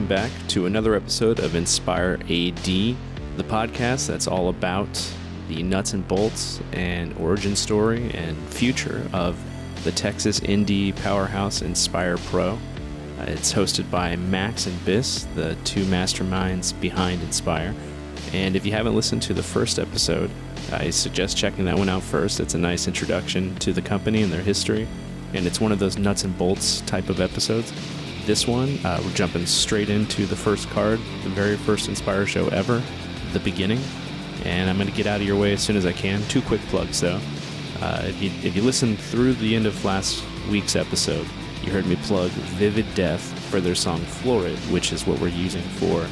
welcome back to another episode of Inspire AD, the podcast that's all about the nuts and bolts and origin story and future of the Texas indie powerhouse Inspire Pro. Uh, it's hosted by Max and Biss, the two masterminds behind Inspire. And if you haven't listened to the first episode, I suggest checking that one out first. It's a nice introduction to the company and their history, and it's one of those nuts and bolts type of episodes. This one, uh, we're jumping straight into the first card, the very first Inspire show ever, the beginning. And I'm going to get out of your way as soon as I can. Two quick plugs, though. Uh, if you if you listened through the end of last week's episode, you heard me plug Vivid Death for their song Florid, which is what we're using for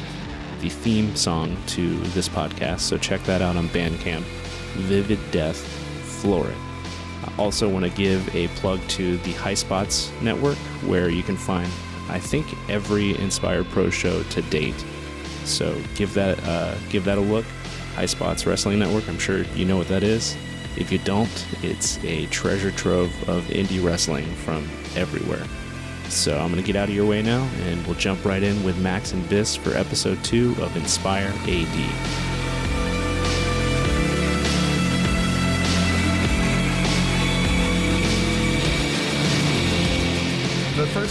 the theme song to this podcast. So check that out on Bandcamp. Vivid Death Florid. I also want to give a plug to the Highspots Network, where you can find, I think, every Inspire Pro show to date. So give that uh, give that a look. Highspots Wrestling Network. I'm sure you know what that is. If you don't, it's a treasure trove of indie wrestling from everywhere. So I'm to get out of your way now, and we'll jump right in with Max and Biss for episode two of Inspire AD.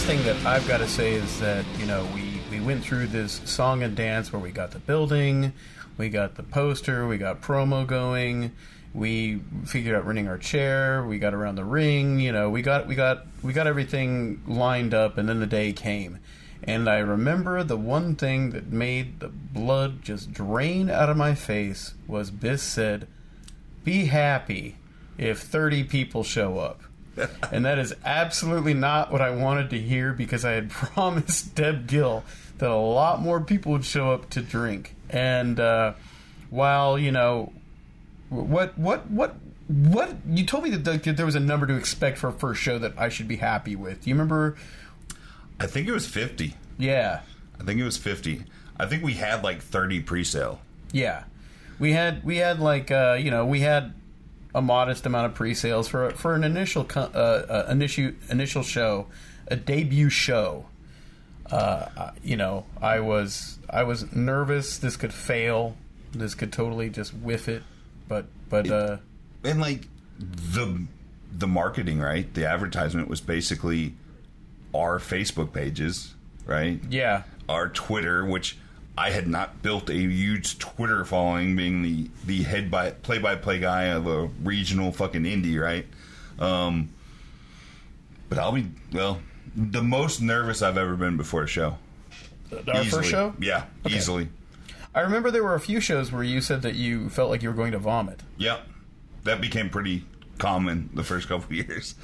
Thing that I've got to say is that you know we we went through this song and dance where we got the building, we got the poster, we got promo going, we figured out renting our chair, we got around the ring, you know, we got we got we got everything lined up, and then the day came. And I remember the one thing that made the blood just drain out of my face was Biss said, "Be happy if 30 people show up." And that is absolutely not what I wanted to hear because I had promised Deb Gill that a lot more people would show up to drink. And uh, while you know, what what what what you told me that there was a number to expect for a first show that I should be happy with. Do you remember? I think it was 50. Yeah, I think it was 50. I think we had like 30 pre-sale. yeah. We had we had like uh, you know we had a modest amount of pre-sales for for an initial co- uh, uh, initial initial show, a debut show. Uh, you know, I was I was nervous. This could fail. This could totally just whiff it. But but uh, And like the the marketing, right? The advertisement was basically our Facebook pages, right? yeah, Our Twitter, which I had not built a huge Twitter following, being the the head by play by play guy of a regional fucking indie, right? Um, but I'll be well the most nervous I've ever been before a show. our Easily. first show. yeah, easily. I remember there were a few shows where you said that you felt like you were going to vomit. Yep, that became pretty common the first couple of years.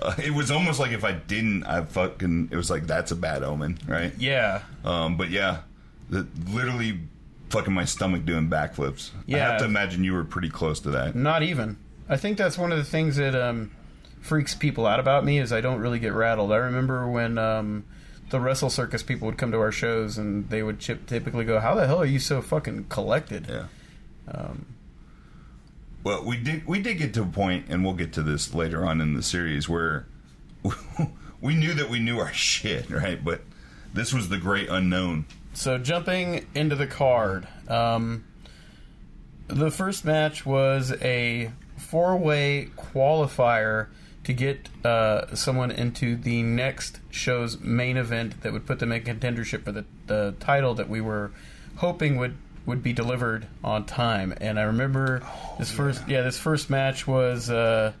Uh, it was almost like if I didn't, I fucking. It was like that's a bad omen, right? Yeah, Um, but yeah, literally fucking my stomach doing backflips. I have to imagine you were pretty close to that. not even. I think that's one of the things that um, freaks people out about me is I don't really get rattled. I remember when um, the WrestleCircus people would come to our shows and they would chip, typically go, "How the hell are you so fucking collected?" Yeah. Um, Well, we did we did get to a point, and we'll get to this later on in the series where we knew that we knew our shit, right? But this was the great unknown. So jumping into the card, um, the first match was a four-way qualifier to get uh, someone into the next show's main event that would put them in contendership for the, the title that we were hoping would would be delivered on time. And I remember this first, yeah, this first match was uh,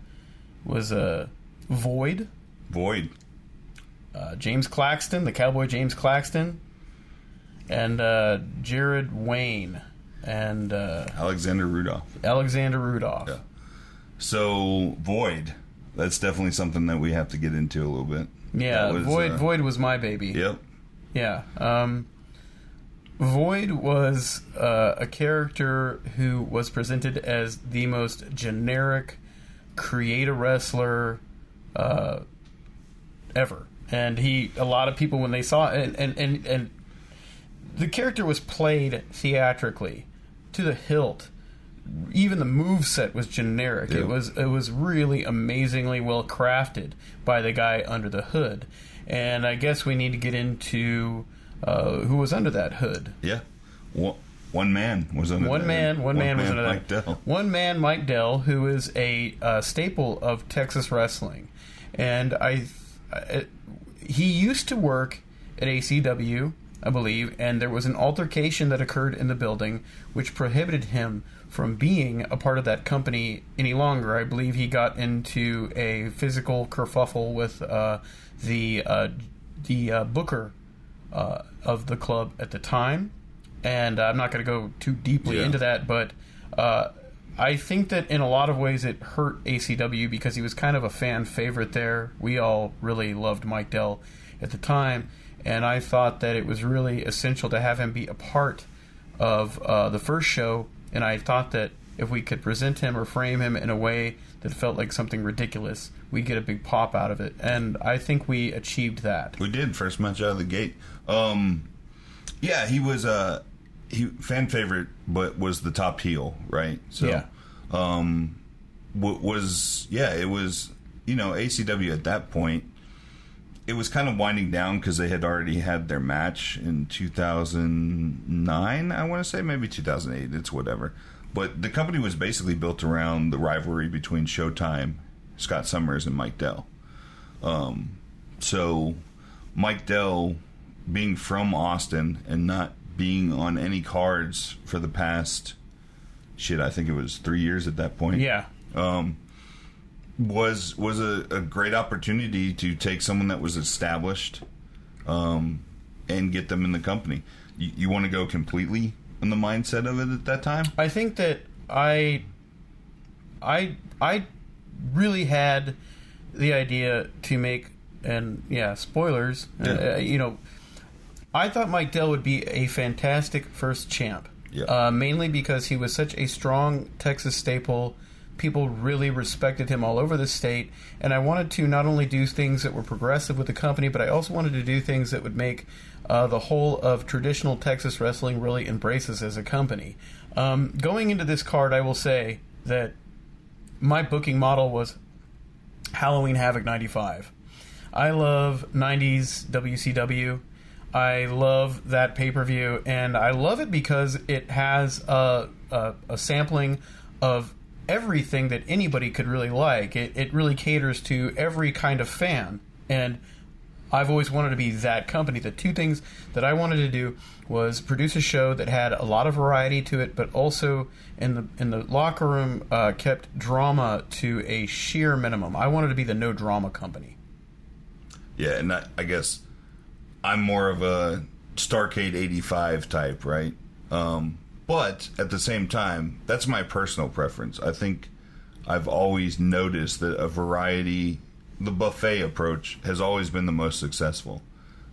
was uh, Void, Void. uh, James Claxton, the Cowboy James Claxton, and uh, Jared Wayne and uh, Alexander Rudolph. Alexander Rudolph. Yeah. So Void. That's definitely something that we have to get into a little bit. Yeah, was, Void. uh, Void was my baby. Yep. Yeah. Um, Void was uh, a character who was presented as the most generic create a wrestler uh, ever, and he. A lot of people when they saw and and and, and the character was played theatrically to the hilt. Even the move set was generic. Yeah. It was it was really amazingly well crafted by the guy under the hood. And I guess we need to get into uh, who was under that hood. Yeah. One, one man was under One that. man, one, man, was under Mike that. Dell. One man, Mike Dell, who is a uh, staple of Texas wrestling, and I, I, he used to work at ACW, I believe, and there was an altercation that occurred in the building which prohibited him from being a part of that company any longer. I believe he got into a physical kerfuffle with uh, the uh, the uh, booker uh, of the club at the time, and I'm not going to go too deeply Yeah. into that, but uh, I think that in a lot of ways it hurt ACW because he was kind of a fan favorite there. We all really loved Mike Dell at the time, and I thought that it was really essential to have him be a part of uh, the first show, and I thought that if we could present him or frame him in a way that felt like something ridiculous, we'd get a big pop out of it, and I think we achieved that. We did first match out of the gate. Um, yeah, he was a he fan favorite, but was the top heel, right? So, Yeah. um, w- was yeah, it was you know ACW at that point. It was kind of winding down because they had already had their match in 2009. I want to say maybe 2008. It's whatever. But the company was basically built around the rivalry between Showtime, Scott Summers, and Mike Dell. Um, so Mike Dell being from Austin and not being on any cards for the past shit, I think it was three years at that point. Yeah. Um, was was a, a great opportunity to take someone that was established, um, and get them in the company. You, you want to go completely in the mindset of it at that time? I think that I, I, I really had the idea to make, and yeah, spoilers. Yeah. Uh, you know, I thought Mike Dell would be a fantastic first champ. Yeah. Uh, mainly because he was such a strong Texas staple. People really respected him all over the state, and I wanted to not only do things that were progressive with the company, but I also wanted to do things that would make uh, the whole of traditional Texas wrestling really embrace us as a company. Um, going into this card, I will say that my booking model was Halloween Havoc 95. I love 90s WCW. I love that pay per view, and I love it because it has a, a, a sampling of everything that anybody could really like. It, it really caters to every kind of fan. And I've always wanted to be that company. The two things that I wanted to do was produce a show that had a lot of variety to it, but also in the in the locker room uh, kept drama to a sheer minimum. I wanted to be the no drama company. Yeah, and I, I guess I'm more of a Starcade 85 type, right? Um, but at the same time, that's my personal preference. I think I've always noticed that a variety, the buffet approach, has always been the most successful.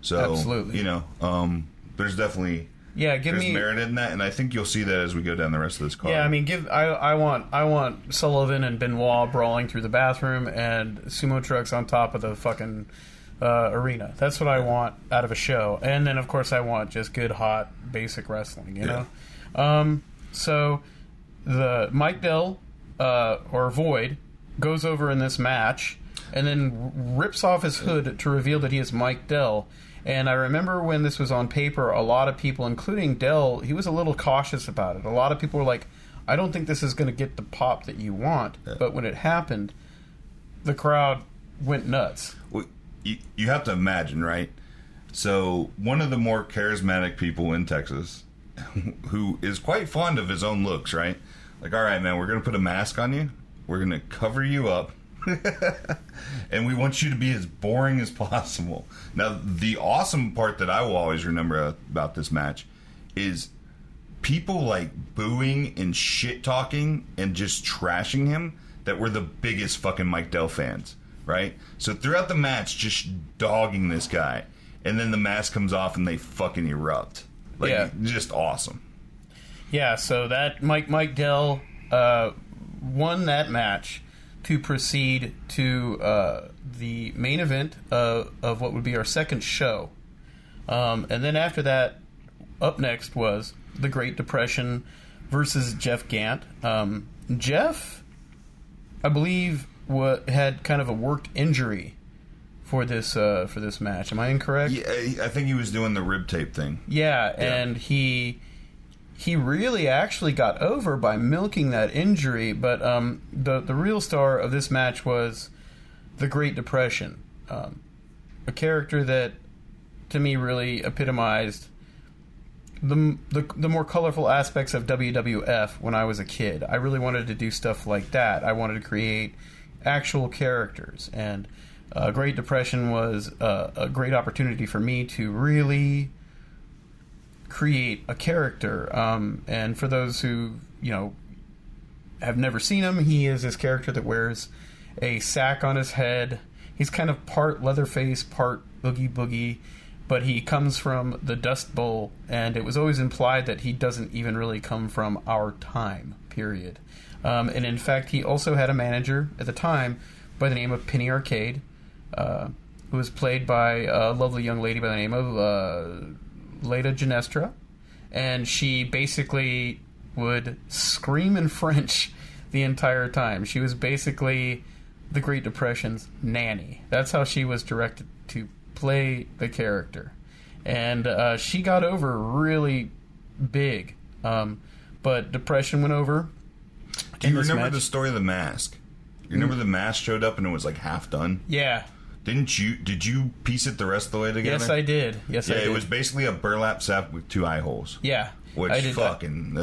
So, Absolutely. you know, um, there's definitely Yeah, give there's me. merit in that, and I think you'll see that as we go down the rest of this card. Yeah, I mean, give I I want I want Sullivan and Benoit brawling through the bathroom and sumo trucks on top of the fucking uh, arena. That's what I want out of a show. And then, of course, I want just good, hot, basic wrestling. You know. Um, so the Mike Dell uh, or Void goes over in this match and then rips off his hood to reveal that he is Mike Dell. And I remember when this was on paper, a lot of people, including Dell, he was a little cautious about it. A lot of people were like, I don't think this is going to get the pop that you want. But when it happened, the crowd went nuts. Well, you, you have to imagine, right? So, one of the more charismatic people in Texas, who is quite fond of his own looks, right? Like, all right, man, we're going to put a mask on you. We're going to cover you up. and we want you to be as boring as possible. Now, the awesome part that I will always remember about this match is people like booing and shit talking and just trashing him that were the biggest fucking Mike Dell fans, right? So throughout the match, just dogging this guy, and then the mask comes off and they fucking erupt. Like, Yeah. just awesome. Yeah, so that Mike Mike Dell uh, won that match to proceed to uh, the main event of, of what would be our second show. Um, and then after that, up next was the Great Depression versus Jeff Gant. Um, Jeff, I believe, wa- had kind of a worked injury for this uh, for this match. Am I incorrect? Yeah, I think he was doing the rib tape thing. Yeah, and he he really actually got over by milking that injury. But um, the the real star of this match was the Great Depression, um, a character that to me really epitomized the, the the more colorful aspects of WWF when I was a kid. I really wanted to do stuff like that. I wanted to create actual characters, and uh, Great Depression was uh, a great opportunity for me to really create a character. Um, and for those who you know have never seen him, he is this character that wears a sack on his head. He's kind of part Leatherface, part Oogie Boogie but he comes from the Dust Bowl, and it was always implied that he doesn't even really come from our time, period. Um, and in fact, he also had a manager at the time by the name of Penny Arcade, uh, who was played by a lovely young lady by the name of uh, Leda Genestra. And she basically would scream in French the entire time. She was basically the Great Depression's nanny. That's how she was directed to play the character, and uh, she got over really big. Um, but depression went over. Do you remember match. the story of the mask? You remember mm. the mask showed up and it was like half done? Yeah. Didn't you? Did you piece it the rest of the way together? Yes, I did. Yes, yeah, I did. Yeah, it was basically a burlap sack with two eye holes. Yeah, which I did fucking.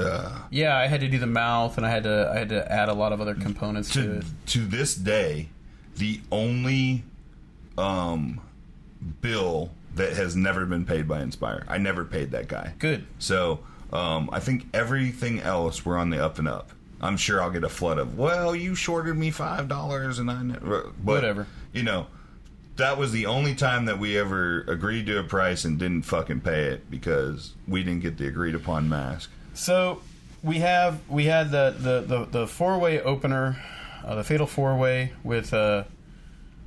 Yeah, I had to do the mouth, and I had to I had to add a lot of other components to, to it. To this day, the only um, bill that has never been paid by Inspire. I never paid that guy. Good. So um, I think everything else we're on the up and up. I'm sure I'll get a flood of well, you shorted me five dollars and I never. But, Whatever. You know, that was the only time that we ever agreed to a price and didn't fucking pay it because we didn't get the agreed upon mask. So we have we had the the the, the four way opener, uh, the fatal four way with. Uh,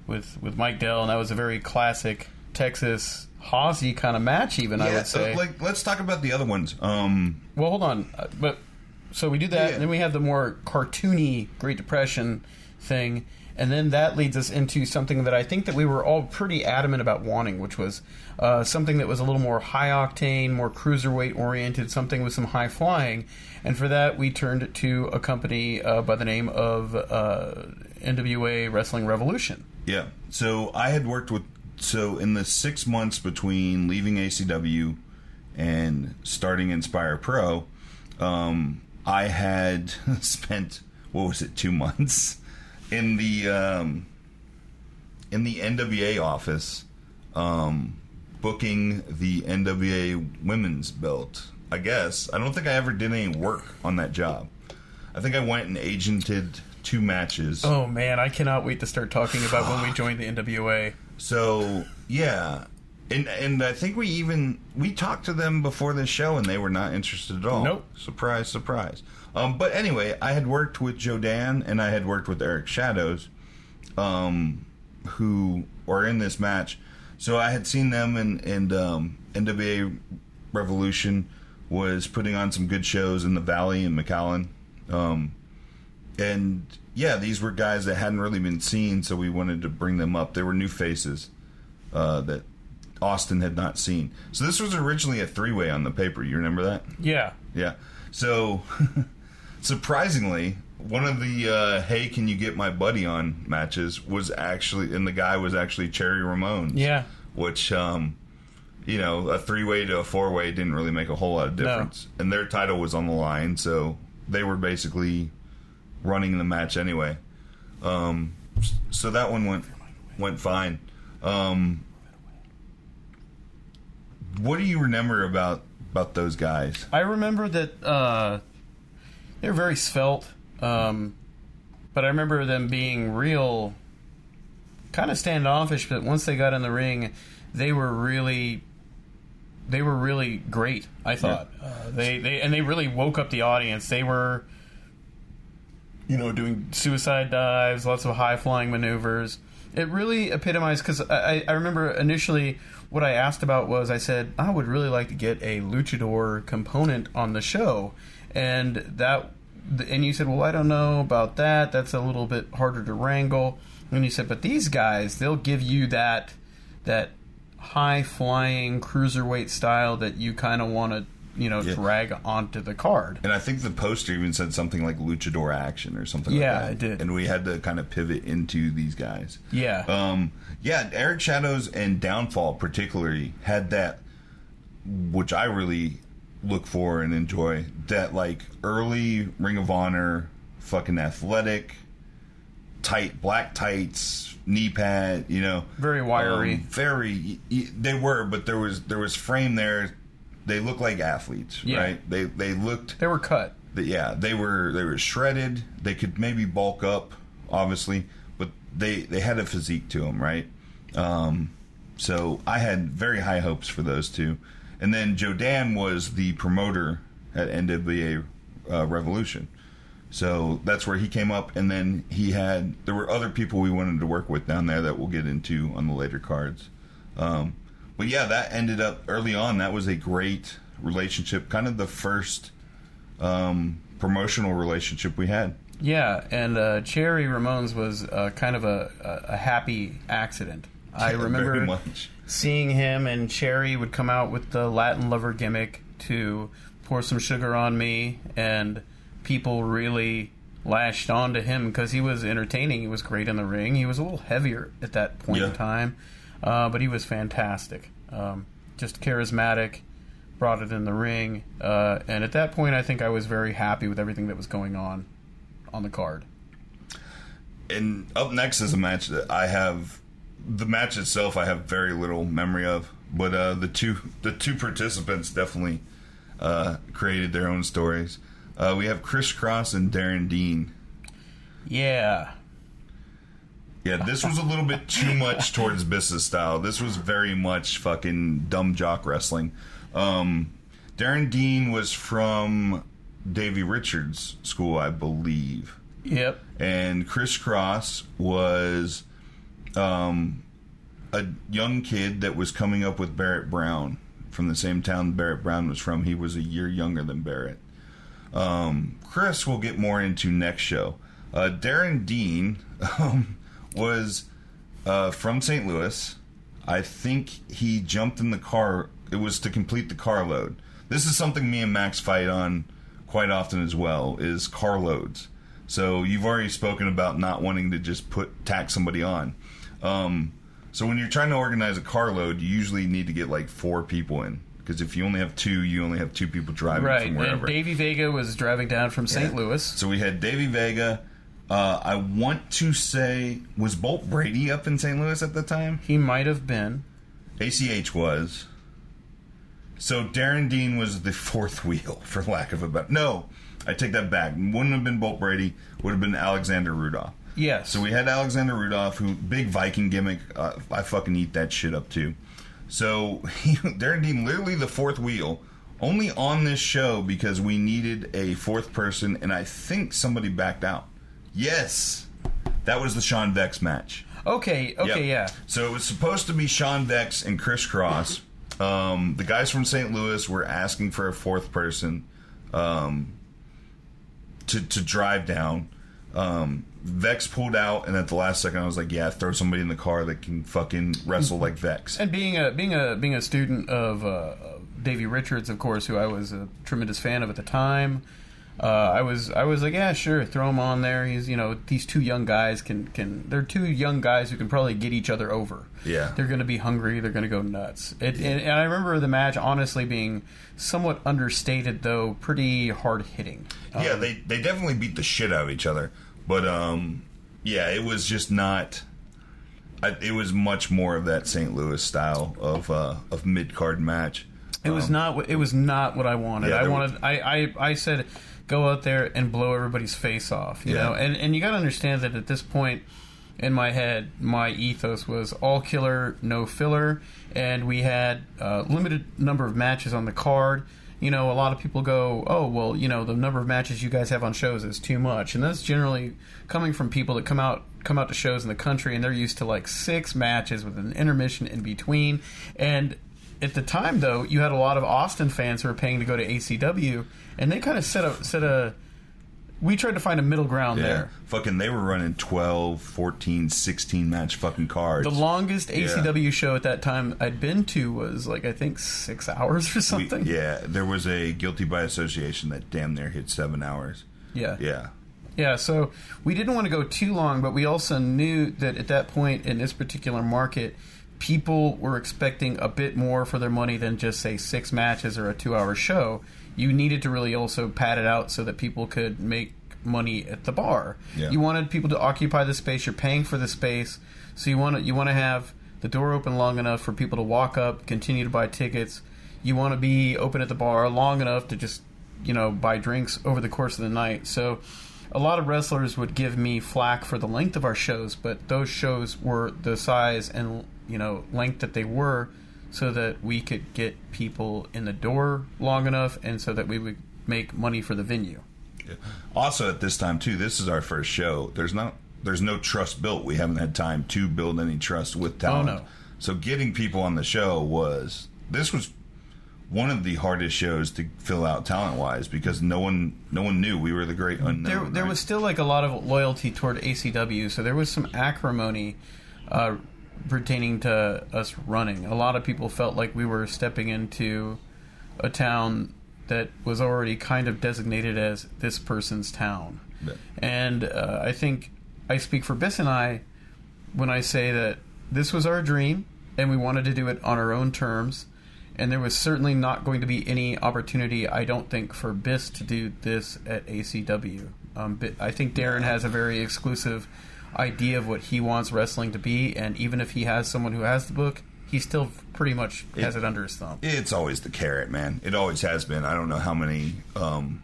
with with Mike Dell, and that was a very classic Texas Hawsey kind of match. Even I would say. like, let's talk about the other ones. Um, well, hold on, uh, but so we do that, yeah. and then we have the more cartoony Great Depression thing, and then that leads us into something that I think that we were all pretty adamant about wanting, which was uh, something that was a little more high octane, more cruiserweight oriented, something with some high flying. And for that, we turned to a company uh, by the name of uh, NWA Wrestling Revolution. Yeah. So I had worked with. So in the six months between leaving ACW and starting Inspire Pro, um, I had spent what was it two months in the um, in the NWA office um, booking the NWA women's belt. I guess I don't think I ever did any work on that job. I think I went and agented two matches. Oh man, I cannot wait to start talking about when we joined the NWA. So yeah, and and I think we even we talked to them before the show, and they were not interested at all. Nope. Surprise, surprise. Um, but anyway, I had worked with Joe Dan and I had worked with Eric Shadows, um, who were in this match. So I had seen them, and and um, NWA Revolution was putting on some good shows in the Valley and McAllen. Um, and yeah, these were guys that hadn't really been seen, so we wanted to bring them up. They were new faces uh, that Austin had not seen. So this was originally a three way on the paper. You remember that? Yeah. Yeah. So surprisingly, one of the uh, "Hey, can you get my buddy on?" matches was actually, and the guy was actually Cherry Ramon. Yeah. Which, um, you know, a three way to a four way didn't really make a whole lot of difference, no. and their title was on the line, so they were basically running the match anyway. Um, so that one went went fine. Um, what do you remember about about those guys? I remember that uh, they were very svelte, um, but I remember them being real, kind of standoffish. But once they got in the ring, they were really they were really great. I thought yeah. uh, they they and they really woke up the audience. They were you know, doing suicide dives, lots of high flying maneuvers. It really epitomized because I, I remember initially what I asked about was I said I would really like to get a luchador component on the show, and that and you said, well, I don't know about that. That's a little bit harder to wrangle. And you said, but these guys, they'll give you that that high flying cruiserweight style that you kind of want to you know Yeah. drag onto the card. And I think the poster even said something like luchador action or something Yeah, like that. it did. And we had to kind of pivot into these guys. Yeah. Um, yeah, Eric Shadows and Downfall particularly had that, which I really look for and enjoy. That like early Ring of Honor, fucking athletic, tight black tights, knee pad. You know, Very wiry. Um, very. They were, but there was there was frame there. They looked like athletes, Yeah. right? They they looked they were cut. that yeah they were they were shredded they could maybe bulk up obviously but they they had a physique to them right um so i had very high hopes for those two and then joe dan was the promoter at nwa uh, revolution so that's where he came up and then he had there were other people we wanted to work with down there that we'll get into on the later cards um, but yeah that ended up early on that was a great relationship kind of the first um, promotional relationship we had. Yeah, and uh, Cherry Ramones was uh, kind of a, a, happy accident. I remember seeing him, and Cherry would come out with the Latin lover gimmick to pour some sugar on me, and people really lashed on to him because he was entertaining. He was great in the ring. He was a little heavier at that point in time, uh, but he was fantastic. Um, just charismatic, brought it in the ring, uh, and at that point, I think I was very happy with everything that was going on on the card. And up next is a match that I have. The match itself, I have very little memory of, but uh, the two the two participants definitely uh, created their own stories. Uh, we have Chris Cross and Darren Dean. Yeah, Yeah, this was a little bit too much towards business style. This was very much fucking dumb jock wrestling. Um, Darren Dean was from Davey Richards' school, I believe. yep, and Chris Cross was um, a young kid that was coming up with Barrett Brown from the same town Barrett Brown was from. He was a year younger than Barrett. Um, Chris will get more into next show. Uh, Darren Dean um, was uh, from St. Louis. I think he jumped in the car. It was to complete the car load. This is something me and Max fight on quite often as well. Is car loads. So you've already spoken about not wanting to just put tack somebody on. Um, so when you're trying to organize a car load, you usually need to get like four people in because if you only have two, you only have two people driving right. from And wherever. Davey Vega was driving down from St. Yeah. Louis. So we had Davey Vega. Uh, I want to say was Bolt Brady up in St. Louis at the time? He might have been. ACH was. So Darren Dean was the fourth wheel, for lack of a better. No, I take that back. Wouldn't have been Bolt Brady. Would have been Alexander Rudolph. Yes. So we had Alexander Rudolph, who big Viking gimmick. Uh, I fucking eat that shit up too. So he, Darren Dean, literally the fourth wheel, only on this show because we needed a fourth person, and I think somebody backed out. Yes, that was the Sean Vex match. okay. Okay. Yep. Yeah. So it was supposed to be Sean Vex and Chris Cross. Um, the guys from St. Louis were asking for a fourth person um, to to drive down. Um, Vex pulled out, and at the last second, I was like, "Yeah, throw somebody in the car that can fucking wrestle like Vex." And being a being a being a student of, uh, of Davey Richards, of course, who I was a tremendous fan of at the time, uh, I was I was like, yeah, sure, throw him on there. He's you know these two young guys can can they're two young guys who can probably get each other over. Yeah. they're going to be hungry. They're going to go nuts. It, and, and I remember the match honestly being somewhat understated, though pretty hard hitting. yeah, they they definitely beat the shit out of each other, but um, yeah, it was just not. I, it was much more of that St. Louis style of uh, of mid card match. It was not. what- It was not what I wanted. Yeah, I wanted. I, I. I said, go out there and blow everybody's face off. You Yeah. know, and and you got to understand that at this point in my head, my ethos was all killer, no filler, and we had a limited number of matches on the card. You know, a lot of people go, "Oh, well, you know, the number of matches you guys have on shows is too much," and that's generally coming from people that come out come out to shows in the country and they're used to like six matches with an intermission in between, and at the time, though, you had a lot of Austin fans who were paying to go to ACW, and they kind of set a set a we tried to find a middle ground Yeah. there. Fucking, they were running 12, 14, 16 match fucking cards. The longest ACW show at that time I'd been to was like I think six hours or We- something. yeah, there was a guilty by association that damn near hit seven hours. yeah, Yeah. Yeah, so we didn't want to go too long, but we also knew that at that point in this particular market, people were expecting a bit more for their money than just say six matches or a two-hour show. You needed to really also pad it out so that people could make money at the bar. Yeah. You wanted people to occupy the space. You're paying for the space, so you want to you want to have the door open long enough for people to walk up, continue to buy tickets. You want to be open at the bar long enough to just you know buy drinks over the course of the night. So a lot of wrestlers would give me flack for the length of our shows, but those shows were the size and you know length that they were, so that we could get people in the door long enough, and so that we would make money for the venue. Also, at this time too, this is our first show. There's not, there's no trust built. We haven't had time to build any trust with talent. Oh, no. So getting people on the show was this was one of the hardest shows to fill out talent wise because no one, no one knew we were the great unknown. there, there right? was still like a lot of loyalty toward ACW, so there was some acrimony uh, pertaining to us running. A lot of people felt like we were stepping into a town that was already kind of designated as this person's town. Yeah. And uh, I think I speak for Biss and I when I say that this was our dream and we wanted to do it on our own terms. And there was certainly not going to be any opportunity, I don't think, for Biss to do this at ACW. Um, I think Darren has a very exclusive idea of what he wants wrestling to be, and even if he has someone who has the book, he still pretty much has it under his thumb. It's always the carrot, man. It always has been. I don't know how many um,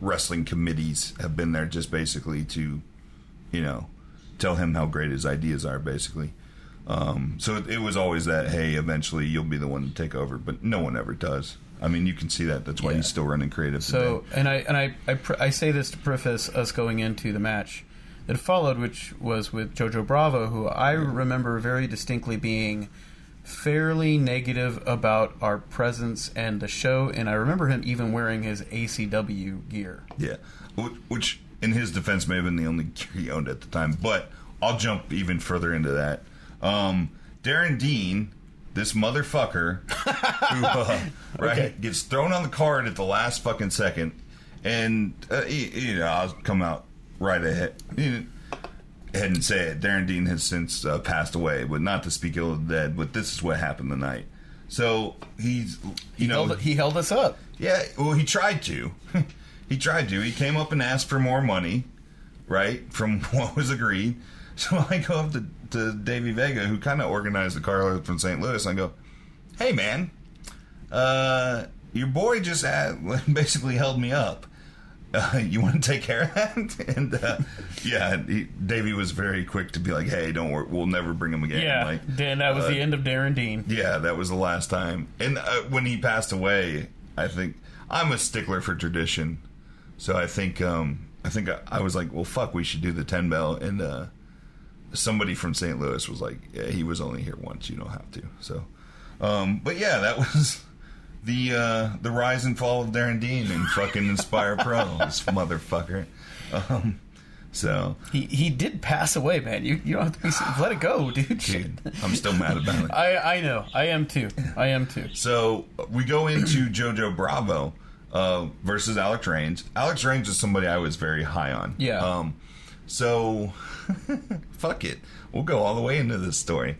wrestling committees have been there just basically to, you know, tell him how great his ideas are, basically. Um, so it, it was always that, hey, eventually you'll be the one to take over, but no one ever does. I mean, you can see that. That's why Yeah. he's still running creative. So, today. and I and I I, pr- I say this to preface us going into the match that followed, which was with Jojo Bravo, who I remember very distinctly being fairly negative about our presence and the show, and I remember him even wearing his ACW gear. Yeah, which in his defense may have been the only gear he owned at the time. But I'll jump even further into that. Um, Darren Dean, this motherfucker, who uh, right Okay. gets thrown on the card at the last fucking second, and uh, you, you know I'll come out right ahead. You know, ahead and say it. Darren Dean has since uh, passed away, but not to speak ill of the dead. But this is what happened tonight. So he's, you know, Held- he held us up. yeah, well, he tried to. he tried to. He came up and asked for more money, right, from what was agreed. So I go up to, to Davey Vega, who kind of organized the car from St. Louis. And I go, hey, man, uh, your boy just had, basically held me up. Uh, you want to take care of that? and uh, yeah, he, Davey was very quick to be like, "Hey, don't worry, we'll never bring him again." Yeah, like, Dan, that was uh, the end of Darren Dean. yeah, that was the last time. And uh, when he passed away, I think I'm a stickler for tradition, so I think um, I think I, I was like, well, fuck, we should do the ten bell. And uh, somebody from St. Louis was like, yeah, he was only here once. You don't have to. So, um, but yeah, that was the uh, the rise and fall of Darren Dean and fucking Inspire Pro, this motherfucker. Um, so, He he did pass away, man. You you don't have to be let it go, dude. dude, I'm still mad about it. I I know. I am too. I am too. So we go into JoJo Bravo uh, versus Alex Reigns. Alex Reigns is somebody I was very high on. Yeah. Um, so fuck it, we'll go all the way into this story.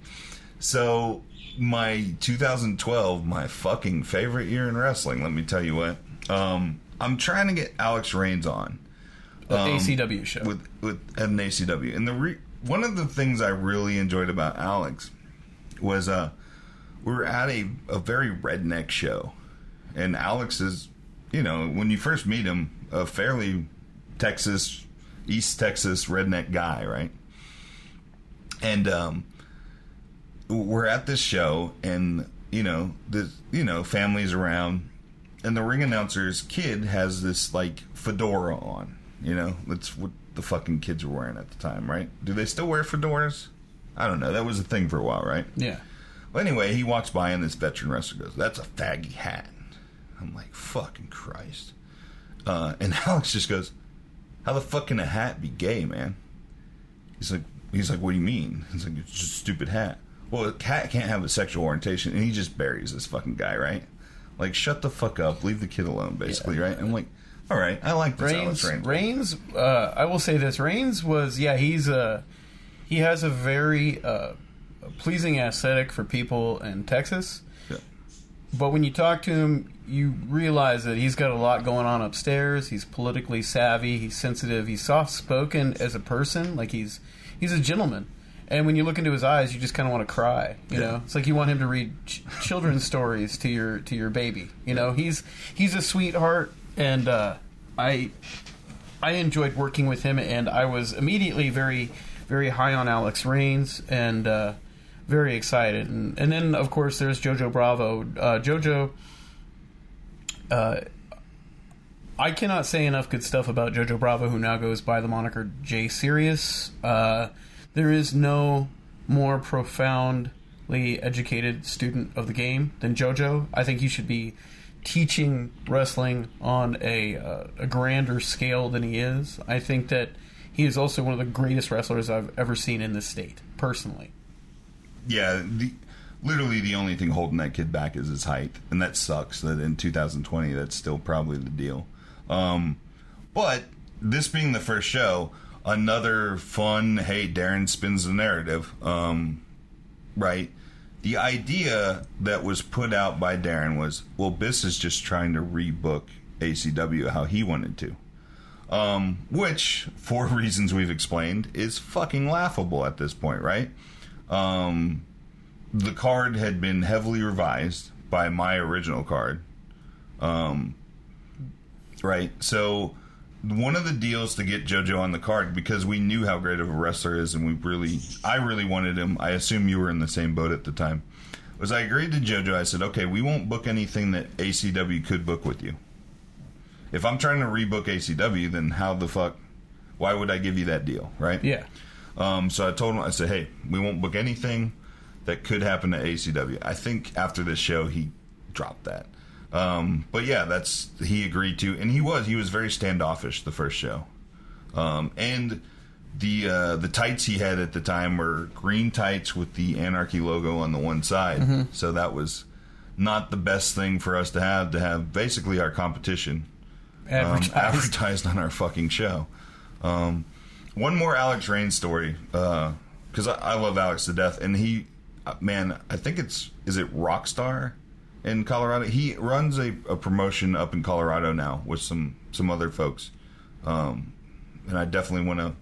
So my 2012, my fucking favorite year in wrestling. Let me tell you what. Um, I'm trying to get Alex Reigns on The ACW show. with with an ACW. And the re- one of the things I really enjoyed about Alex was uh we were at a a very redneck show, and Alex is you know when you first meet him a fairly Texas East Texas redneck guy, right? And um we're at this show and you know the you know families around and the ring announcer's kid has this like fedora on you know? That's what the fucking kids were wearing at the time right? Do they still wear fedoras? I don't know. That was a thing for a while right? Yeah. well anyway he walks by and this veteran wrestler goes that's a faggy hat. I'm like fucking christ. Uh, and alex just goes how the fuck can a hat be gay, man? He's like, he's like, what do you mean? He's like, it's just a stupid hat. Well, a cat can't have a sexual orientation, and he just buries this fucking guy, right? Like, shut the fuck up, leave the kid alone, basically, Yeah. right? I'm like, all right, I like this Reigns. Reigns. Uh, I will say this: Reigns was, yeah, he's a he has a very uh, pleasing aesthetic for people in Texas. Yeah. But when you talk to him, you realize that he's got a lot going on upstairs. He's politically savvy. He's sensitive. He's soft spoken as a person. Like he's he's a gentleman. And when you look into his eyes, you just kind of want to cry. You Yeah. know, it's like you want him to read ch- children's stories to your to your baby. You know, he's he's a sweetheart, and uh, I I enjoyed working with him, and I was immediately very very high on Alex Reigns, and uh, very excited. And, and then of course there's Jojo Bravo. Uh, Jojo. Uh, I cannot say enough good stuff about Jojo Bravo, who now goes by the moniker J Serious. Uh, there is no more profoundly educated student of the game than JoJo. I think he should be teaching wrestling on a, uh, a grander scale than he is. I think that he is also one of the greatest wrestlers I've ever seen in this state, personally. Yeah, the, literally the only thing holding that kid back is his height, and that sucks. That in 2020, that's still probably the deal. Um, but this being the first show, another fun. Hey, Darren spins the narrative. Um, right. The idea that was put out by Darren was, well, Biss is just trying to rebook ACW how he wanted to. Um, which, for reasons we've explained, is fucking laughable at this point, right? Um, the card had been heavily revised by my original card. Um, right. So one of the deals to get JoJo on the card because we knew how great of a wrestler is, and we really, I really wanted him. I assume you were in the same boat at the time. Was I agreed to JoJo? I said, okay, we won't book anything that ACW could book with you. If I'm trying to rebook ACW, then how the fuck? Why would I give you that deal, right? Yeah. Um, so I told him, I said, hey, we won't book anything that could happen to ACW. I think after this show, he dropped that. Um, but yeah, that's he agreed to, and he was he was very standoffish the first show, um, and the uh, the tights he had at the time were green tights with the Anarchy logo on the one side, so that was not the best thing for us to have to have basically our competition um, Advertised. advertised on our fucking show. Um, one more Alex Rain story because I, I love Alex to death, and he, uh, man, I think it's is it Rockstar in Colorado. He runs a, a promotion up in Colorado now with some some other folks, um, and I definitely want to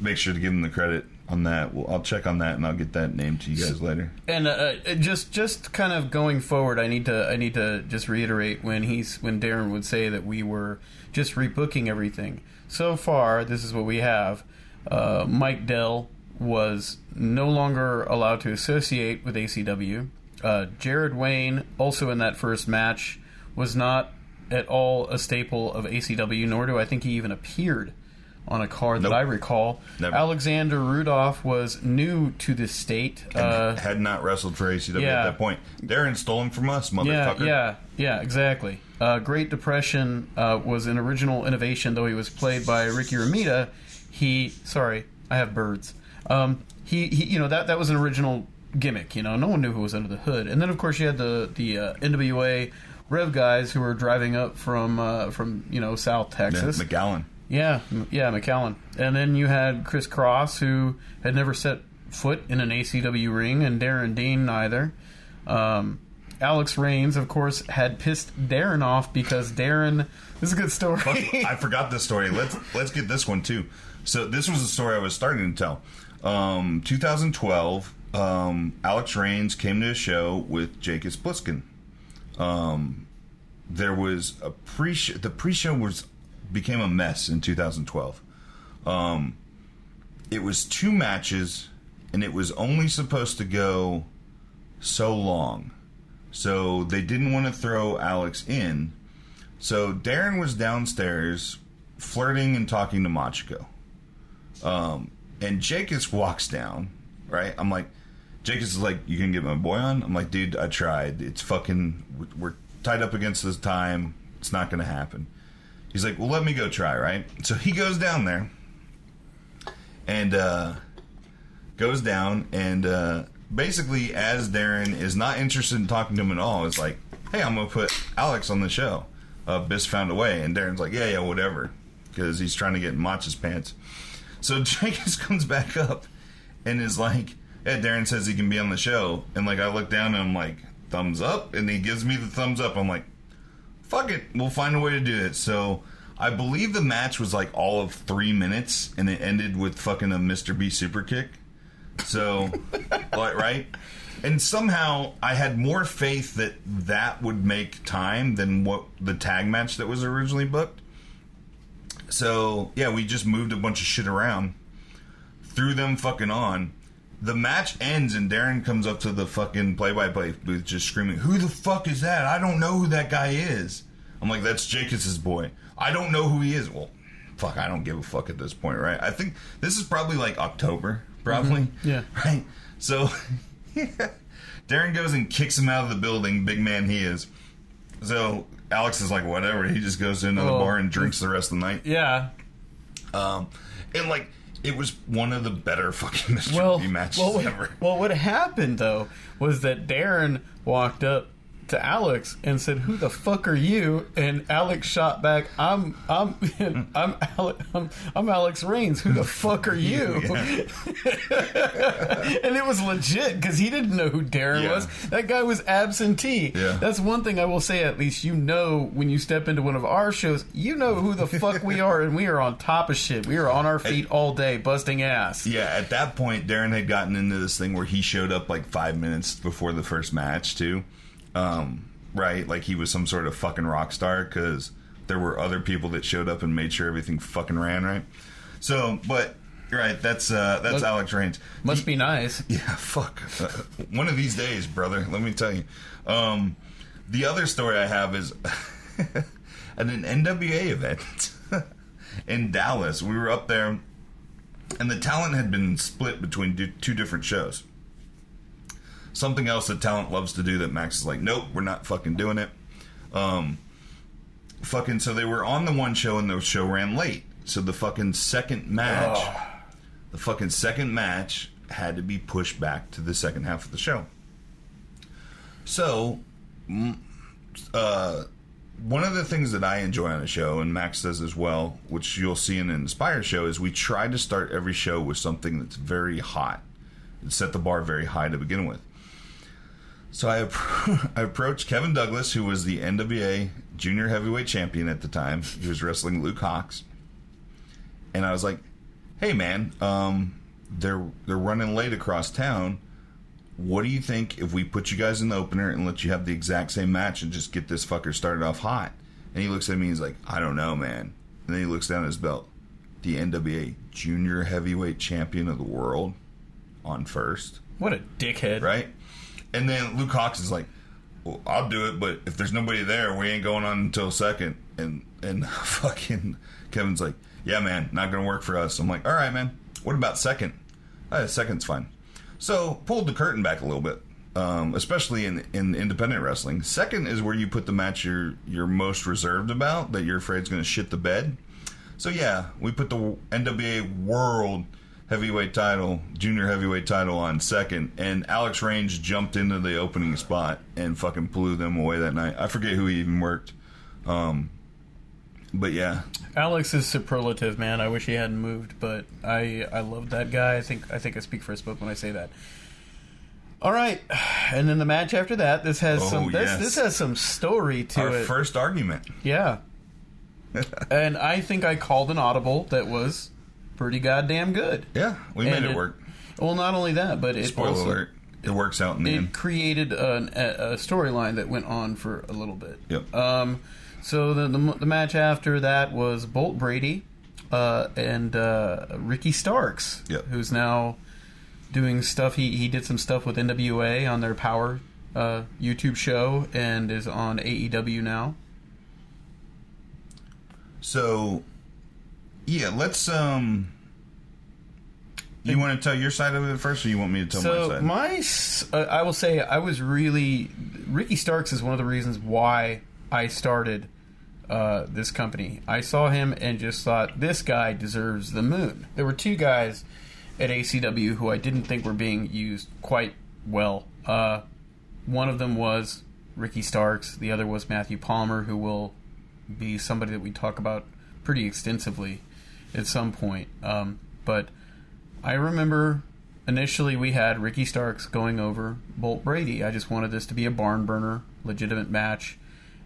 make sure to give him the credit on that. Well, I'll check on that and I'll get that name to you guys later. And uh, uh, just just kind of going forward, I need to I need to just reiterate when he's when Darren would say that we were just rebooking everything. So far, this is what we have. Uh, Mike Dell was no longer allowed to associate with ACW. Uh, Jared Wayne, also in that first match, was not at all a staple of ACW, nor do I think he even appeared on a card Nope. that I recall. Never. Alexander Rudolph was new to the state. Uh, Had not wrestled for ACW yeah. at that point. Darren stole him from us, motherfucker. Yeah, yeah, yeah, exactly. Uh, Great Depression uh, was an original innovation, though he was played by Ricky Ramita. He, sorry, I have birds. Um, he, he, you know, that that was an original gimmick. You know, no one knew who was under the hood. And then, of course, you had the the uh, NWA Rev guys who were driving up from uh, from you know South Yeah, Texas. Yeah, m- yeah, McAllen. And then you had Chris Cross, who had never set foot in an ACW ring, and Darren Dean neither. Um, Alex Rains, of course, had pissed Darren off because Darren. This is a good story. I forgot this story. Let's let's get this one too. So this was a story I was starting to tell. Um, 2012, um, Alex Rains came to a show with Jacobs Bliskin. Um, there was a pre the pre-show was became a mess in 2012. Um, it was two matches, and it was only supposed to go so long. So they didn't want to throw Alex in. So Darren was downstairs flirting and talking to Machiko. Um, and Jacobs walks down, right? I'm like, Jacobs is like, you can get my boy on? I'm like, dude, I tried. It's fucking, we're- tied up against this time. It's not going to happen. he's like, well, let me go try, right? So he goes down there and uh, goes down and uh, basically, as Darren is not interested in talking to him at all, is like, hey, I'm gonna put Alex on the show. Uh, Biss found a way, and Darren's like, yeah, yeah, whatever, because he's trying to get in Mach's pants. So Jenkins comes back up and is like, yeah, Darren says he can be on the show, and like I look down and I'm like, thumbs up, and he gives me the thumbs up. I'm like, fuck it, we'll find a way to do it. So. I believe the match was like all of three minutes, and it ended with fucking a Mr. B super kick. So, right? And somehow I had more faith that that would make time than what the tag match that was originally booked. So, yeah, we just moved a bunch of shit around, threw them fucking on. The match ends and Darren comes up to the fucking play by play booth just screaming, Who the fuck is that? I don't know who that guy is. I'm like, That's Jacobs' boy. I don't know who he is. Well, fuck, I don't give a fuck at this point, right? I think this is probably like October, probably. Mm-hmm. Yeah. Right? So, Darren goes and kicks him out of the building, big man he is. So, Alex is like, whatever. He just goes to another Oh. bar and drinks the rest of the night. Yeah. Um, and like, it was one of the better fucking Mr. Well, matches well, what, ever. well, what happened though was that Darren walked up to Alex and said, "Who the fuck are you?" And Alex shot back, "I'm, I'm, I'm, Ale- I'm, I'm Alex Rains. Who the fuck are you?" and it was legit because he didn't know who Darren Yeah. was. That guy was absentee. Yeah. That's one thing I will say. At least you know when you step into one of our shows, you know who the fuck we are, and we are on top of shit. We are on our feet all day, busting ass. Yeah, at that point, Darren had gotten into this thing where he showed up like five minutes before the first match, too. Um, right? Like he was some sort of fucking rock star because there were other people that showed up and made sure everything fucking ran, right? So, but, right, that's uh, that's Must- Alex Rains. Must be nice. Yeah, fuck. Uh, one of these days, brother. Let me tell you. Um, the other story I have is at an NWA event in Dallas. We were up there, and the talent had been split between two different shows. Something else that talent loves to do that Max is like, nope, we're not fucking doing it. Um, fucking. So they were on the one show, and the show ran late. So the fucking second match the fucking second match had to be pushed back to the second half of the show. So, uh, one of the things that I enjoy on a show, and Max does as well, which you'll see in an Inspire show, is we try to start every show with something that's very hot. And set the bar very high to begin with. So I, appro- I approached Kevin Douglas, who was the NWA Junior Heavyweight Champion at the time. He was wrestling Luke Hawx, and I was like, "Hey, man, um, they're they're running late across town. What do you think if we put you guys in the opener and let you have the exact same match and just get this fucker started off hot?" And he looks at me, and he's like, "I don't know, man." And then he looks down at his belt, the NWA Junior Heavyweight Champion of the world on first What a dickhead. right? And then Luke Hawx is like, well, "I'll do it, but if there's nobody there, we ain't going on until second. And and fucking Kevin's like, "Yeah, man, not gonna work for us." I'm like, "All right, man. What about second? Uh, second's fine." So pulled the curtain back a little bit, um, especially in in independent wrestling. Second is where you put the match you're you're most reserved about, that you're afraid is gonna shit the bed. So yeah, we put the NWA World Heavyweight Title, Junior Heavyweight Title on second, and Alex Range jumped into the opening spot and fucking blew them away that night. I forget who he even worked, um, but yeah, Alex is superlative, man. I wish he hadn't moved, but I I love that guy. I think I think I speak for us both when I say that. All right, and then the match after that. This has Oh, some. This, yes. this has some story to our it. first argument. yeah, and I think I called an audible that was pretty goddamn good. Yeah, we And made it, work. Well, not only that, but it Spoiler also, alert: it works out in the it end. created an, a, a storyline that went on for a little bit. Yep. Um, so the, the the match after that was Bolt Brady uh, and uh, Ricky Starks, Yep. who's now doing stuff. He he did some stuff with NWA on their Power uh, YouTube show and is on AEW now. So, yeah, let's. um You want to tell your side of it first, or you want me to tell my So side? my, uh, I will say, I was really Ricky Starks is one of the reasons why I started uh, this company. I saw him and just thought this guy deserves the moon. There were two guys at ACW who I didn't think were being used quite well. Uh, one of them was Ricky Starks. The other was Matthew Palmer, who will be somebody that we talk about pretty extensively at some point. Um, but I remember initially we had Ricky Starks going over Bolt Brady. I just wanted this to be a barn burner, legitimate match.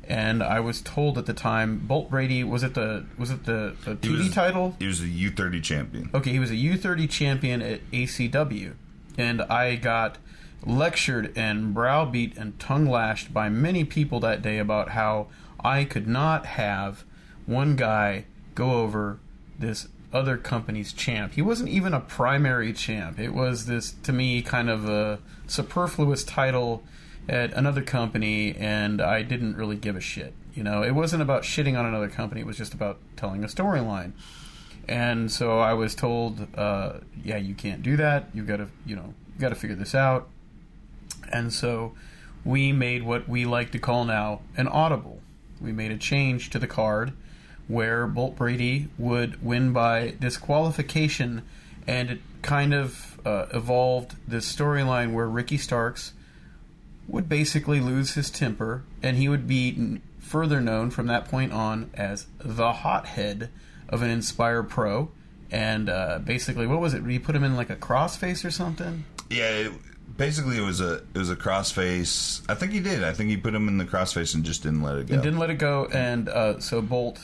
And I was told at the time, Bolt Brady was it the was it the, the He TV was- title? He was a U thirty champion. Okay, he was a U30 champion at ACW, and I got lectured and browbeat and tongue lashed by many people that day about how I could not have one guy go over this other company's champ. He wasn't even a primary champ. It was this, to me, kind of a superfluous title at another company, and I didn't really give a shit. You know, it wasn't about shitting on another company. It was just about telling a storyline. And so I was told, uh, yeah, you can't do that. You've got to, you know, got to figure this out. And so we made what we like to call now an audible. We made a change to the card where Bolt Brady would win by disqualification, and it kind of uh, evolved this storyline where Ricky Starks would basically lose his temper, and he would be further known from that point on as the hothead of an Inspire Pro. And uh, basically, what was it? You put him in like a crossface or something? Yeah, it, basically it was a it was a crossface. I think he did. I think he put him in the crossface and just didn't let it go. And didn't let it go, and uh, so Bolt,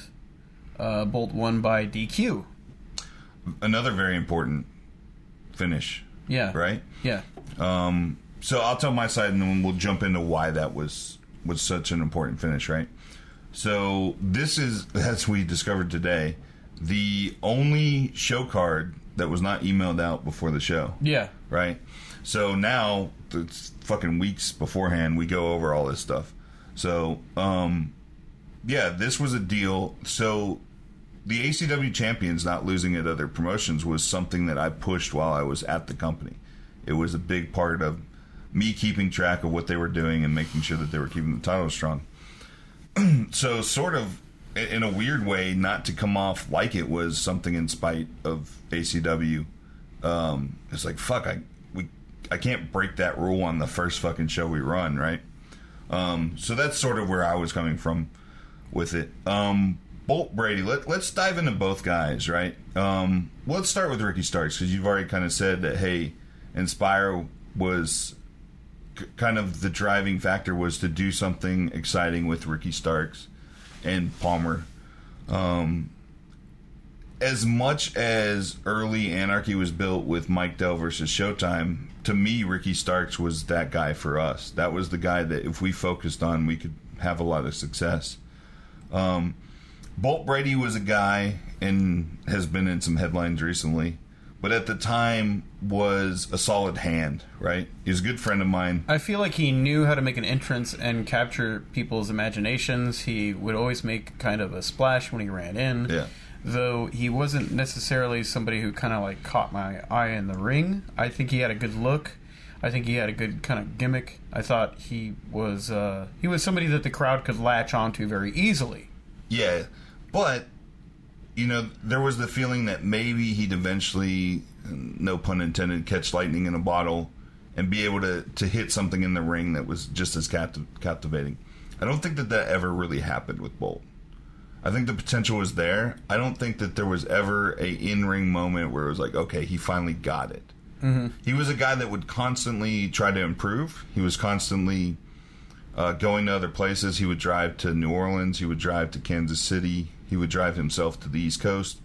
uh, Bolt won by DQ. Another very important finish, Yeah. right? Yeah. Um, so I'll tell my side, and then we'll jump into why that was was such an important finish, right? So this is, as we discovered today, the only show card that was not emailed out before the show, Yeah. right? So now it's fucking weeks beforehand. We go over all this stuff. So, um, yeah, this was a deal. So the ACW champions not losing at other promotions was something that I pushed while I was at the company. It was a big part of me keeping track of what they were doing and making sure that they were keeping the title strong. so, sort of in a weird way, not to come off like it was something in spite of ACW. Um, it's like fuck, I we I can't break that rule on the first fucking show we run, right? Um, so that's sort of where I was coming from with it. Um, Bolt Brady, let, let's dive into both guys, right? Um, let's start with Ricky Starks because you've already kind of said that, hey, Inspire was k- kind of the driving factor was to do something exciting with Ricky Starks and Palmer. Um, as much as early Anarchy was built with Mike Dell versus Showtime, to me, Ricky Starks was that guy for us. That was the guy that if we focused on, we could have a lot of success. Um, Bolt Brady was a guy and has been in some headlines recently, but at the time was a solid hand, right? He was a good friend of mine. I feel like he knew how to make an entrance and capture people's imaginations. He would always make kind of a splash when he ran in. Yeah. Though he wasn't necessarily somebody who kind of like caught my eye in the ring. I think he had a good look. I think he had a good kind of gimmick. I thought he was uh, he was somebody that the crowd could latch onto very easily. Yeah, but you know, there was the feeling that maybe he'd eventually, no pun intended, catch lightning in a bottle and be able to to hit something in the ring that was just as captiv- captivating. I don't think that that ever really happened with Bolt. I think the potential was there. I don't think that there was ever a in ring moment where it was like, okay, he finally got it. Mm-hmm. He was a guy that would constantly try to improve. He was constantly uh, going to other places. He would drive to New Orleans. He would drive to Kansas City. He would drive himself to the East Coast.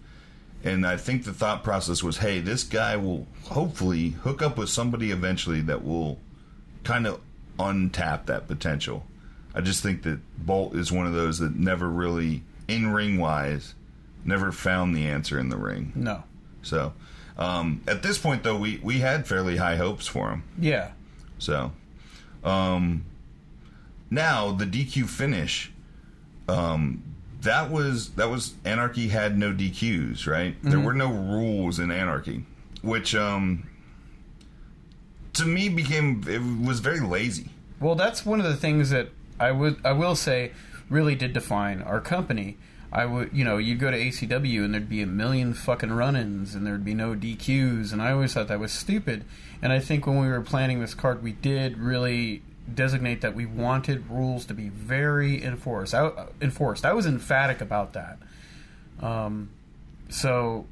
And I think the thought process was, hey, this guy will hopefully hook up with somebody eventually that will kind of untap that potential. I just think that Bolt is one of those that never really, in ring wise, never found the answer in the ring. No. So um, at this point, though, we, we had fairly high hopes for him. Yeah. So, um, now the DQ finish, um, that was that was Anarchy had no DQs, right? There were no rules in Anarchy, which um, to me became it was very lazy. Well, that's one of the things that I would I will say really did define our company. I would, you know, you'd go to ACW and there'd be a million fucking run-ins and there'd be no DQs, and I always thought that was stupid. And I think when we were planning this card, we did really designate that we wanted rules to be very enforced. I, enforced. I was emphatic about that. Um, so,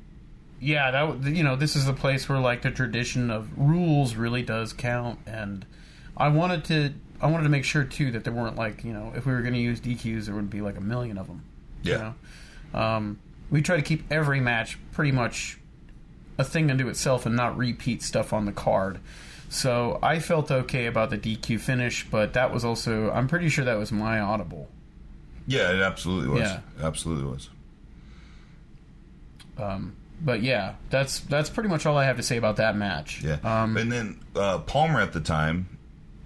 yeah, that you know, this is the place where like the tradition of rules really does count, and I wanted to. I wanted to make sure too that there weren't like you know if we were going to use DQs there would be like a million of them. Yeah. You know? um, we try to keep every match pretty much a thing unto itself and not repeat stuff on the card. So I felt okay about the DQ finish, but that was also I'm pretty sure that was my audible. Yeah, it absolutely was. Yeah. Absolutely was. Um, but yeah, that's that's pretty much all I have to say about that match. Yeah. Um, and then uh, Palmer at the time,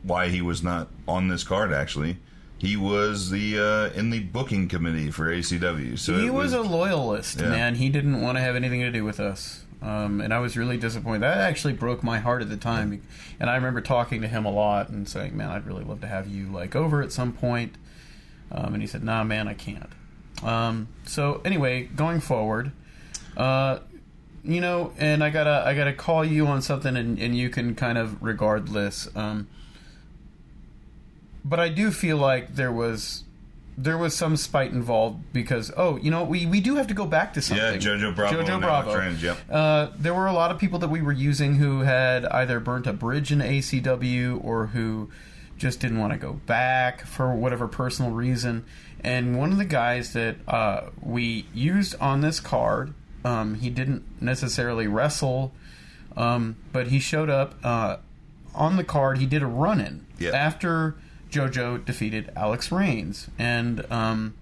why he was not on this card actually, he was the uh, in the booking committee for ACW. So he it was, a loyalist, Yeah. man. He didn't want to have anything to do with us. Um, and I was really disappointed. That actually broke my heart at the time. And I remember talking to him a lot and saying, "Man, I'd really love to have you like over at some point." Um, and he said, "Nah, man, I can't." Um, so anyway, going forward, uh, you know, and I gotta I gotta call you on something, and, and you can kind of regardless. Um, but I do feel like there was there was some spite involved because oh you know we, we do have to go back to something. Yeah, Jojo Bravo Jojo Bravo. Reyes, yep. Uh, there were a lot of people that we were using who had either burnt a bridge in ACW or who just didn't want to go back for whatever personal reason. And one of the guys that uh, we used on this card, um, he didn't necessarily wrestle, um, but he showed up uh, on the card. He did a run in Yeah. after JoJo defeated Alex Reigns, and um,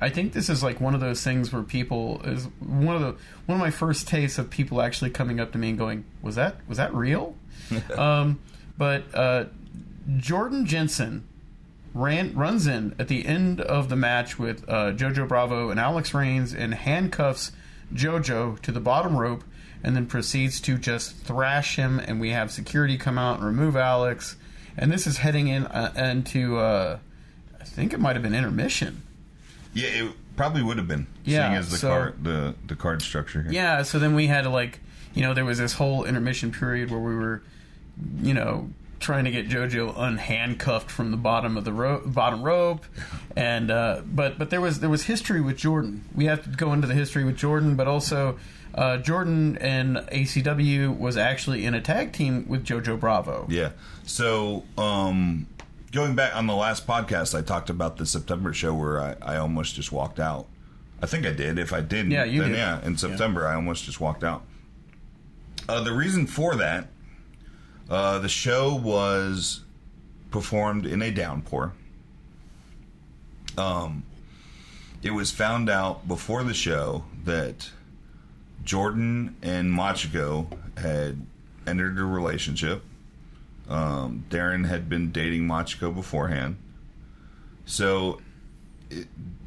I think this is like one of those things where people is one of the one of my first tastes of people actually coming up to me and going, "Was that was that real?" um, but uh, Jordan Jensen ran runs in at the end of the match with uh, JoJo Bravo and Alex Reigns and handcuffs JoJo to the bottom rope, and then proceeds to just thrash him. And we have security come out and remove Alex. And this is heading in uh, into uh, I think it might have been intermission. Yeah, it probably would have been. Yeah, seeing as the so- card the the card structure here. Yeah, so then we had to like, you know, there was this whole intermission period where we were, you know, trying to get JoJo unhandcuffed from the bottom of the ro- bottom rope, and uh, but but there was there was history with Jordan. We have to go into the history with Jordan, but also uh, Jordan and ACW was actually in a tag team with JoJo Bravo. Yeah. So, um, going back on the last podcast, I talked about the September show where I, I almost just walked out. I think I did. If I didn't, Yeah, you then did. yeah, in September, I almost just walked out. Uh, the reason for that, uh, the show was performed in a downpour. Um, it was found out before the show that Jordan and Machiko had entered a relationship. Um, Darren had been dating Machiko beforehand. So, it,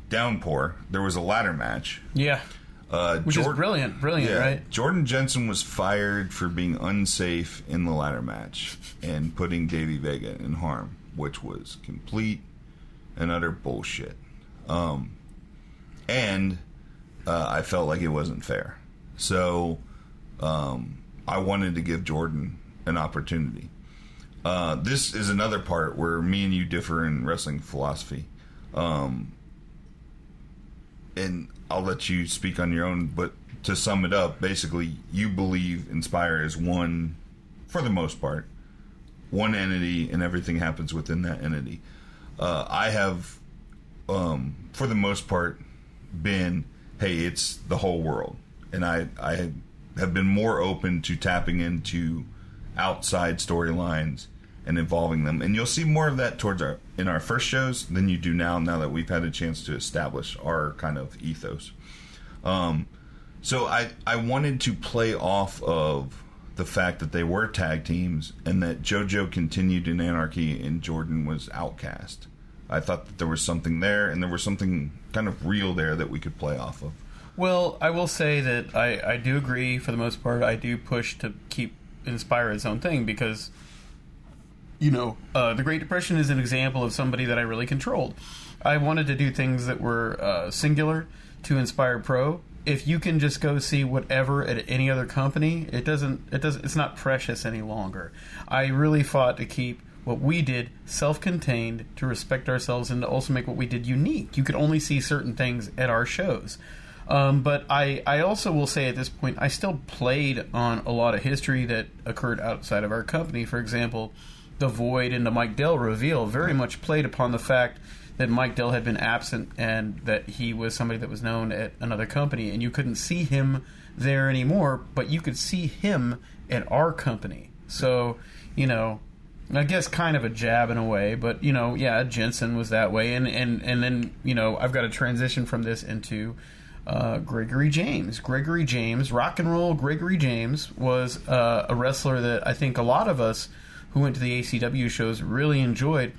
downpour, there was a ladder match. Yeah, Uh, which is brilliant, brilliant, yeah, right? Jordan Jensen was fired for being unsafe in the ladder match and putting Davey Vega in harm, which was complete and utter bullshit. Um, and uh, I felt like it wasn't fair. So um, I wanted to give Jordan an opportunity. Uh, this is another part where me and you differ in wrestling philosophy. Um, and I'll let you speak on your own, but to sum it up, basically, you believe Inspire is one, for the most part, one entity, and everything happens within that entity. Uh, I have, um, for the most part, been, hey, it's the whole world, and I I have been more open to tapping into outside storylines and involving them, and you'll see more of that towards our in our first shows than you do now. Now that we've had a chance to establish our kind of ethos. Um, so I I wanted to play off of the fact that they were tag teams and that JoJo continued in anarchy and Jordan was outcast. I thought that there was something there and there was something kind of real there that we could play off of. Well, I will say that I, I do agree for the most part. I do push to keep Inspire its own thing because you know, uh, the Great Depression is an example of somebody that I really controlled. I wanted to do things that were uh, singular to Inspire Pro. If you can just go see whatever at any other company, it doesn't. It does. It's not precious any longer. I really fought to keep what we did self-contained, to respect ourselves, and to also make what we did unique. You could only see certain things at our shows. Um, but I, I also will say at this point, I still played on a lot of history that occurred outside of our company. For example, the Void and the Mike Dell reveal very much played upon the fact that Mike Dell had been absent and that he was somebody that was known at another company, and you couldn't see him there anymore, but you could see him at our company. So, you know, I guess kind of a jab in a way, but you know, yeah, Jensen was that way, and and and then you know, I've got to transition from this into uh, Gregory James. Gregory James, rock and roll Gregory James, was uh, a wrestler that I think a lot of us who went to the ACW shows really enjoyed.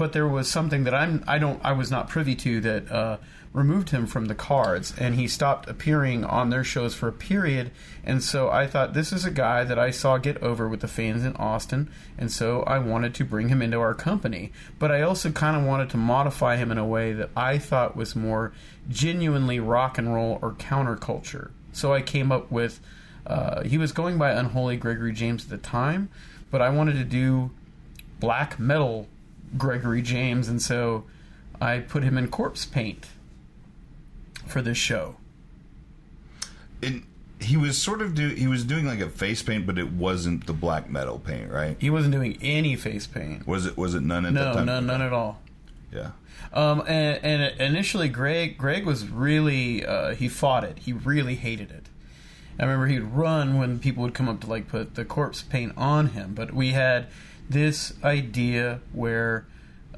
But there was something that I'm I don't I was not privy to that uh, removed him from the cards, and he stopped appearing on their shows for a period. And so I thought this is a guy that I saw get over with the fans in Austin, and so I wanted to bring him into our company. But I also kind of wanted to modify him in a way that I thought was more genuinely rock and roll or counterculture. So I came up with. Uh, he was going by Unholy Gregory James at the time, but I wanted to do black metal Gregory James, and so I put him in corpse paint for this show. And he was sort of do he was doing like a face paint, but it wasn't the black metal paint, right? He wasn't doing any face paint. Was it? Was it none at that No, time? none, none at all. Yeah. Um, and, and initially, Greg Greg was really uh, he fought it. He really hated it. I remember he'd run when people would come up to like put the corpse paint on him. But we had this idea where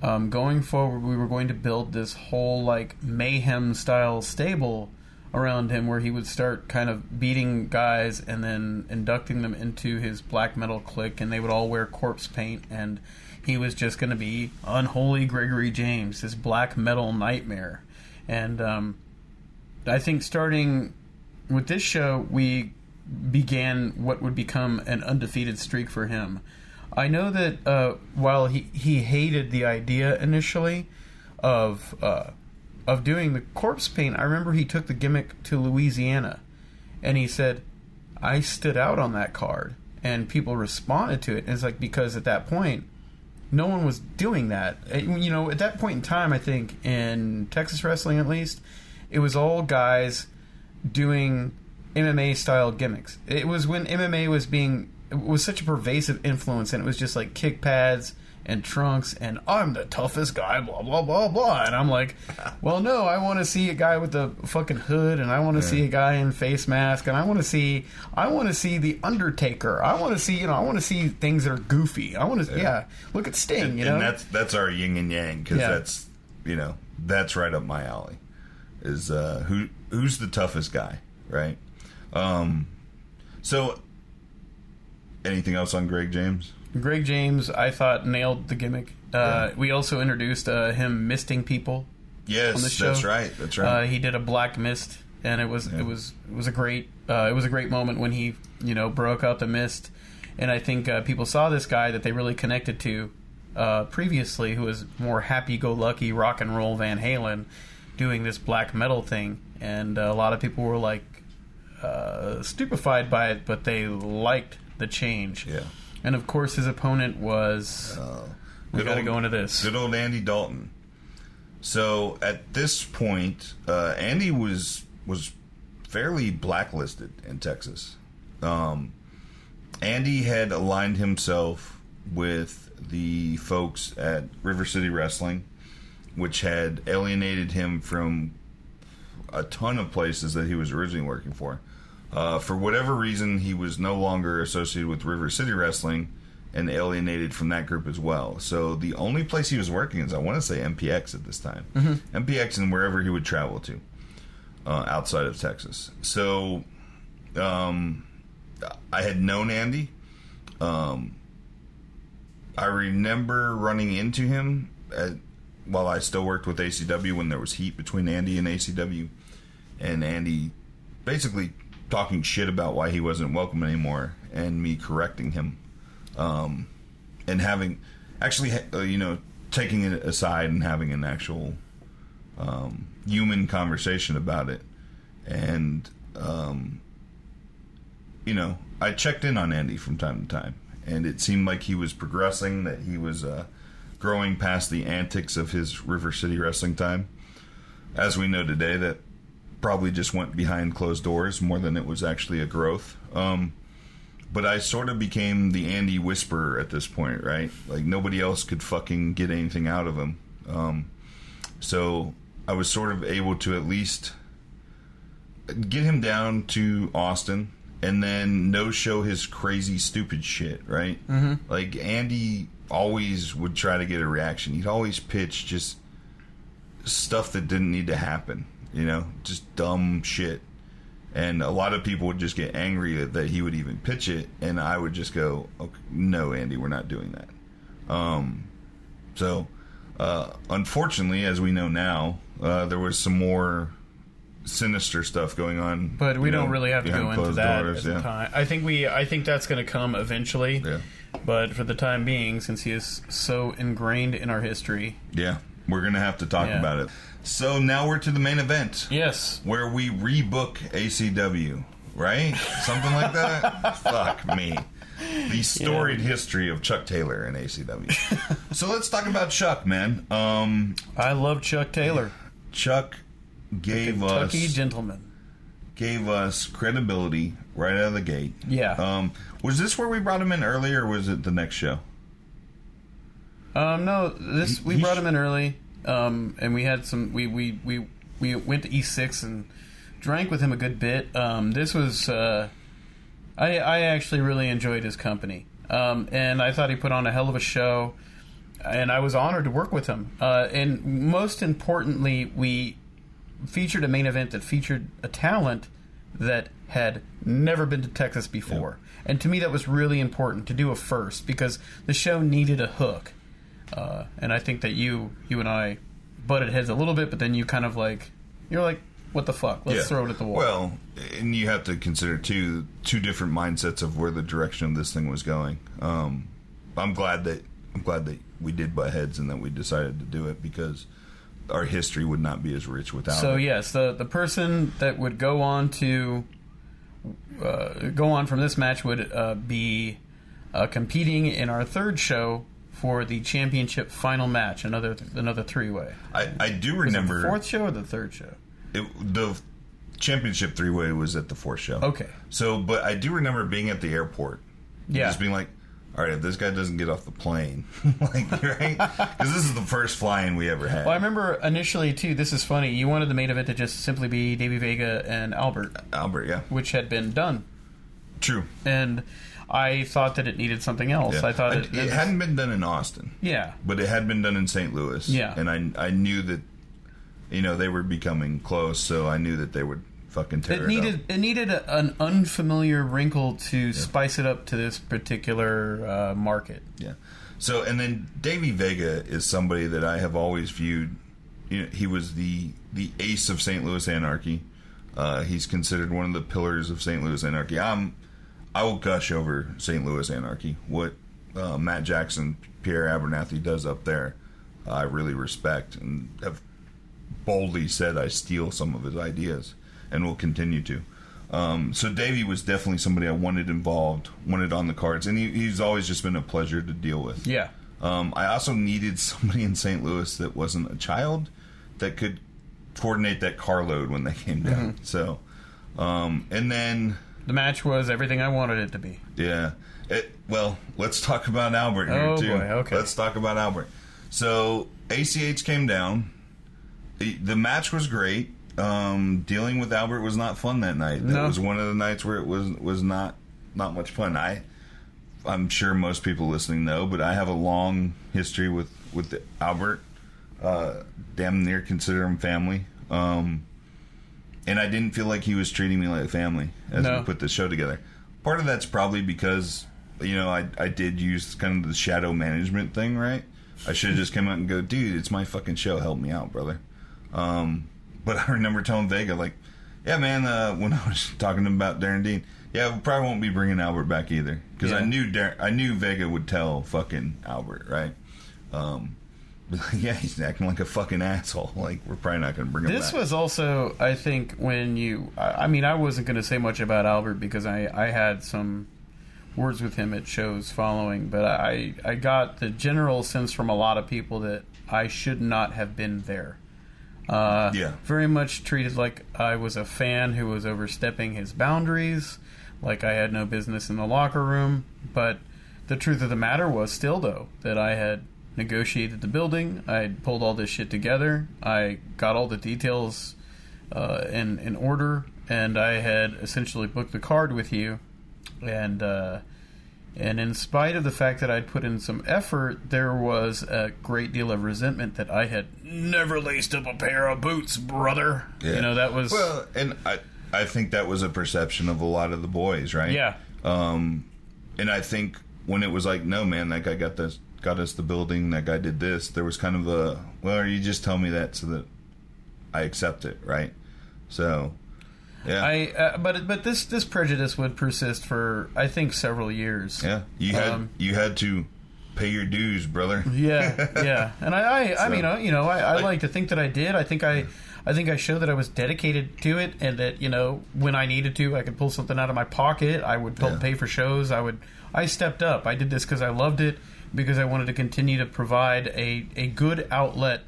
um, going forward we were going to build this whole like mayhem style stable around him where he would start kind of beating guys and then inducting them into his black metal clique and they would all wear corpse paint and he was just going to be unholy Gregory James, this black metal nightmare. And um, I think starting with this show, we began what would become an undefeated streak for him. I know that uh, while he, he hated the idea initially of uh, of doing the corpse paint, I remember he took the gimmick to Louisiana, and he said, "I stood out on that card." And people responded to it. And it's like because at that point, no one was doing that. You know, at that point in time, I think in Texas wrestling at least, it was all guys doing MMA style gimmicks. It was when MMA was being was such a pervasive influence, and it was just like kick pads and trunks, and I'm the toughest guy, blah blah blah blah. And I'm like, well, no, I want to see a guy with a fucking hood, and I want to see a guy in face mask, and I want to see, I want to see the Undertaker. I want to see, you know, I want to see things that are goofy. I want to, yeah. look at Sting, you know. and that's that's our yin and yang because Yeah. that's you know that's right up my alley. Is uh, who who's the toughest guy, right? Um, so anything else on Greg James? Greg James, I thought nailed the gimmick. Uh, We also introduced uh, him misting people Yes, on the show. that's right. That's Uh, right. he did a black mist, and it was it was it was a great uh, it was a great moment when he you know broke out the mist, and I think uh, people saw this guy that they really connected to uh, previously, who was more happy-go-lucky rock and roll Van Halen, doing this black metal thing, and uh, a lot of people were like uh, stupefied by it, but they liked the change. Yeah. And of course, his opponent was. we Good got to old- go into this. Good old Andy Dalton. So at this point, uh, Andy was was fairly blacklisted in Texas. Um, Andy had aligned himself with the folks at River City Wrestling, which had alienated him from a ton of places that he was originally working for. Uh, for whatever reason, he was no longer associated with River City Wrestling and alienated from that group as well. So the only place he was working is, I want to say, MPX at this time. MPX and wherever he would travel to uh, outside of Texas. So um, I had known Andy. Um, I remember running into him at, while I still worked with ACW when there was heat between Andy and ACW, and Andy basically talking shit about why he wasn't welcome anymore, and me correcting him. Um, and having actually, uh, you know, taking it aside and having an actual um, human conversation about it, and um, you know, I checked in on Andy from time to time, and it seemed like he was progressing, that he was uh, growing past the antics of his River City wrestling time. As we know today, that probably just went behind closed doors more than it was actually a growth. Um, but I sort of became the Andy Whisperer at this point, right? Like nobody else could fucking get anything out of him. Um, so I was sort of able to at least get him down to Austin and then no show his crazy stupid shit, right? Mm-hmm. Like Andy always would try to get a reaction. He'd always pitch just stuff that didn't need to happen, you know, just dumb shit. And a lot of people would just get angry that, that he would even pitch it, and I would just go, okay, "No, Andy, we're not doing that." Um, so, uh, unfortunately, as we know now, uh, there was some more sinister stuff going on. But we don't know, really have to go into that doors, yeah. time. I think we I think that's going to come eventually. Yeah. But for the time being, since he is so ingrained in our history, Yeah, we're gonna have to talk Yeah. about it. So now we're to the main event, yes, where we rebook ACW, right? Something like that. Fuck me. The storied history of Chuck Taylor and ACW. so let's talk about Chuck, man. Um, I love Chuck Taylor, Chuck gave Kentucky us gentleman. gave us credibility right out of the gate. Yeah. Um, was this where we brought him in early, or was it the next show? Um, no, this we brought him in early, um, and we had some. We we we we went to E six and drank with him a good bit. Um, this was. Uh, I I actually really enjoyed his company, um, and I thought he put on a hell of a show, and I was honored to work with him. Uh, and most importantly, we featured a main event that featured a talent that had never been to Texas before. And to me, that was really important to do a first because the show needed a hook. Uh, and I think that you you and I butted heads a little bit, but then you kind of like you're like, what the fuck? Let's throw it at the wall. Well, and you have to consider too two different mindsets of where the direction of this thing was going. Um, I'm glad that I'm glad that we did butt heads and that we decided to do it because our history would not be as rich without it. So it. yes, the the person that would go on to uh, go on from this match would uh, be uh, competing in our third show for the championship final match. Another another three way. I, I do remember the fourth show or the third show? it, the championship three way was at the fourth show. Okay. So, but I do remember being at the airport. Yeah. Just being like, all right, if this guy doesn't get off the plane, like, right? Because this is the first flying we ever had. Well, I remember initially too. This is funny. You wanted the main event to just simply be Davey Vega and Albert, Albert, yeah. which had been done, True. and I thought that it needed something else. Yeah. I thought I- it, it hadn't been done in Austin. Yeah, but it had been done in St. Louis. Yeah. and I I knew that you know they were becoming close, so I knew that they would fucking tear it it, needed up. it needed a, an unfamiliar wrinkle to spice it up to this particular uh, market. Yeah. So and then Davey Vega is somebody that I have always viewed. You know, he was the the ace of St. Louis Anarchy. Uh, he's considered one of the pillars of St. Louis Anarchy. I'm I will gush over St. Louis Anarchy. What uh, Matt Jackson, Pierre Abernathy does up there, I really respect and have boldly said I steal some of his ideas and will continue to. Um, so Davey was definitely somebody I wanted involved, wanted on the cards, and he, he's always just been a pleasure to deal with. Yeah, Um, I also needed somebody in St. Louis that wasn't a child that could coordinate that carload when they came down. Mm-hmm. So, um, and then the match was everything I wanted it to be. yeah. It, well, let's talk about Albert here Oh, too. boy, okay. Let's talk about Albert. So ACH came down. The, the match was great. Um, dealing with Albert was not fun that night. That No. was one of the nights where it was was not not much fun. I I'm sure most people listening know, but I have a long history with with Albert. Uh, damn near consider him family. Um, and I didn't feel like he was treating me like family as No. we put the show together. Part of that's probably because you know I I did use kind of the shadow management thing, right? I should have just come out and go, dude, it's my fucking show. Help me out, brother. Um, but I remember telling Vega like, yeah, man, uh, when I was talking to him about Darren Dean, Yeah, we probably won't be bringing Albert back either because I knew Dar- I knew Vega would tell fucking Albert, right? Um, yeah, he's acting like a fucking asshole. Like we're probably not going to bring him back. This back. was also, I think, when you. I I mean, I wasn't going to say much about Albert because I, I had some words with him at shows following, but I, I got the general sense from a lot of people that I should not have been there. Uh, Yeah. Very much treated like I was a fan who was overstepping his boundaries, like I had no business in the locker room. But the truth of the matter was still, though, that I had negotiated the building, I pulled all this shit together, I got all the details uh, in, in order, and I had essentially booked the card with you. And uh, and in spite of the fact that I'd put in some effort, there was a great deal of resentment that I had never laced up a pair of boots, brother. Yeah. You know that was well, and I I think that was a perception of a lot of the boys, right? yeah, Um, and I think when it was like, no, man, that guy got this, got us the building. That guy did this. There was kind of a, well, you just tell me that so that I accept it, right? So, yeah, I uh, but but this this prejudice would persist for I think several years. yeah. You had Um, you had to pay your dues, brother. Yeah, yeah, and I, I, I mean, uh, you know, I, I Like- like to think that I did. I think I, I think I showed that I was dedicated to it, and that you know, when I needed to, I could pull something out of my pocket. I would help Yeah. pay for shows. I would, I stepped up. I did this because I loved it, because I wanted to continue to provide a a good outlet,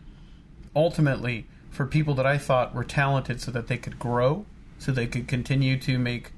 ultimately for people that I thought were talented, so that they could grow, so they could continue to make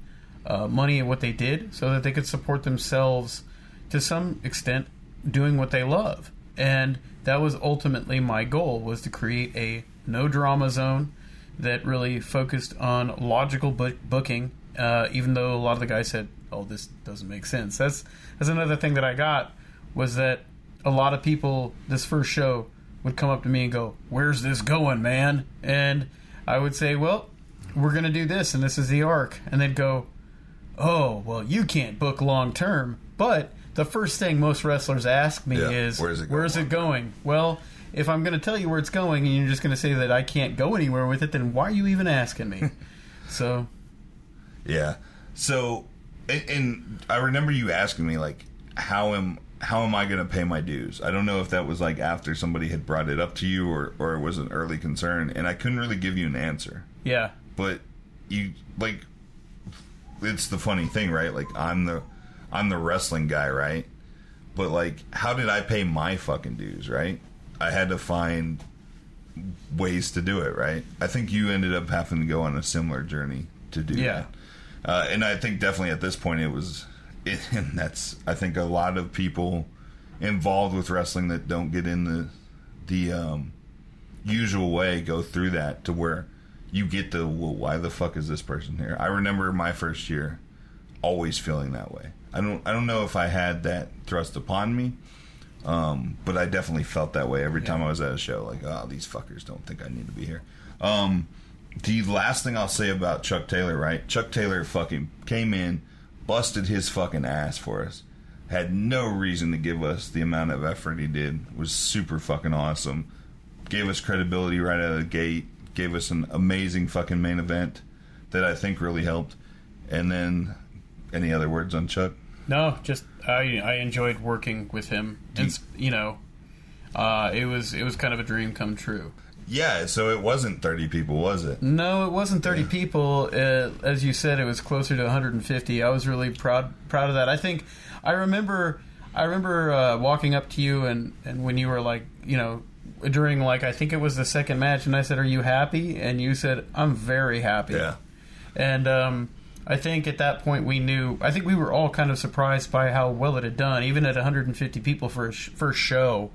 uh, money in what they did, so that they could support themselves to some extent doing what they love. And that was ultimately my goal was to create a no drama zone that really focused on logical book- booking. Uh, even though a lot of the guys said, "Oh, this doesn't make sense." That's that's another thing that I got was that a lot of people this first show would come up to me and go, "Where's this going, man?" And I would say, "Well, we're going to do this, and this is the arc." And they'd go, oh, well, you can't book long term. But the first thing most wrestlers ask me Yeah, is, where's it where's going? it going? Well, if I'm going to tell you where it's going and you're just going to say that I can't go anywhere with it, then why are you even asking me? so, Yeah. So, and, and I remember you asking me like, how am how am I going to pay my dues? I don't know if that was like after somebody had brought it up to you or or it was an early concern, and I couldn't really give you an answer. yeah. But you like, it's the funny thing, right? Like I'm the I'm the wrestling guy, right? But like, how did I pay my fucking dues, right? I had to find ways to do it, right? I think you ended up having to go on a similar journey to do Yeah. that. Uh, and I think definitely at this point it was, and that's I think a lot of people involved with wrestling that don't get in the the um, usual way go through that to where you get the well, why the fuck is this person here? I remember my first year always feeling that way. I don't I don't know if I had that thrust upon me. Um, but I definitely felt that way every time I was at a show. Like, oh, these fuckers don't think I need to be here. Um, the last thing I'll say about Chuck Taylor, right? Chuck Taylor fucking came in, busted his fucking ass for us. Had no reason to give us the amount of effort he did. Was super fucking awesome. Gave us credibility right out of the gate. Gave us an amazing fucking main event that I think really helped. And then, any other words on Chuck? No, just I I enjoyed working with him, and you know, uh, it was it was kind of a dream come true. Yeah, so it wasn't 30 people, was it? No, it wasn't 30 Yeah. people. Uh, as you said, it was closer to 150. I was really proud proud of that. I think I remember I remember uh, walking up to you and and when you were like, you know, during like I think it was the second match and I said, "Are you happy?" and you said, "I'm very happy." Yeah. And um, I think at that point we knew. I think we were all kind of surprised by how well it had done, even at 150 people for a sh- first show.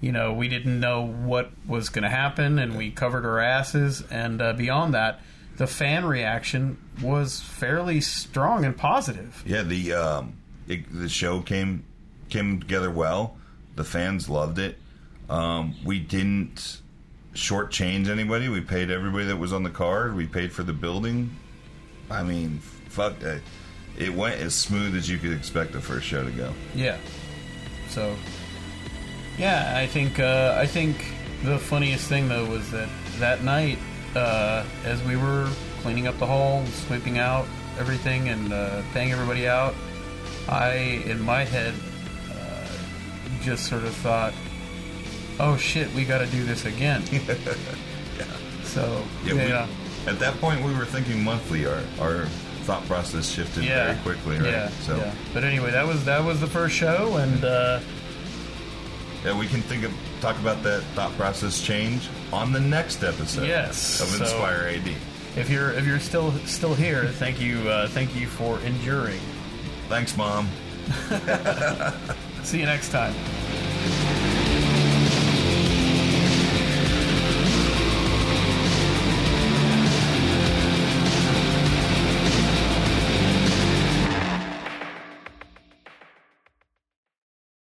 You know, we didn't know what was going to happen, and we covered our asses. And uh, beyond that, the fan reaction was fairly strong and positive. Yeah, the um, it, the show came came together well. The fans loved it. Um, we didn't shortchange anybody. We paid everybody that was on the card. We paid for the building. I mean, fuck. It went as smooth as you could expect the first show to go. Yeah. So, yeah, I think uh, I think the funniest thing though was that that night, uh, as we were cleaning up the hall, sweeping out, everything and uh, paying everybody out, I, in my head, uh, just sort of thought, "Oh shit, we got to do this again." So Yeah, yeah, we- at that point, we were thinking monthly. Our our thought process shifted yeah, very quickly, right? Yeah, so yeah. But anyway, that was that was the first show, and uh, yeah, we can think of talk about that thought process change on the next episode. Yes, of so- Inspire AD. if you're if you're still still here, thank you uh, thank you for enduring. Thanks, mom. See you next time.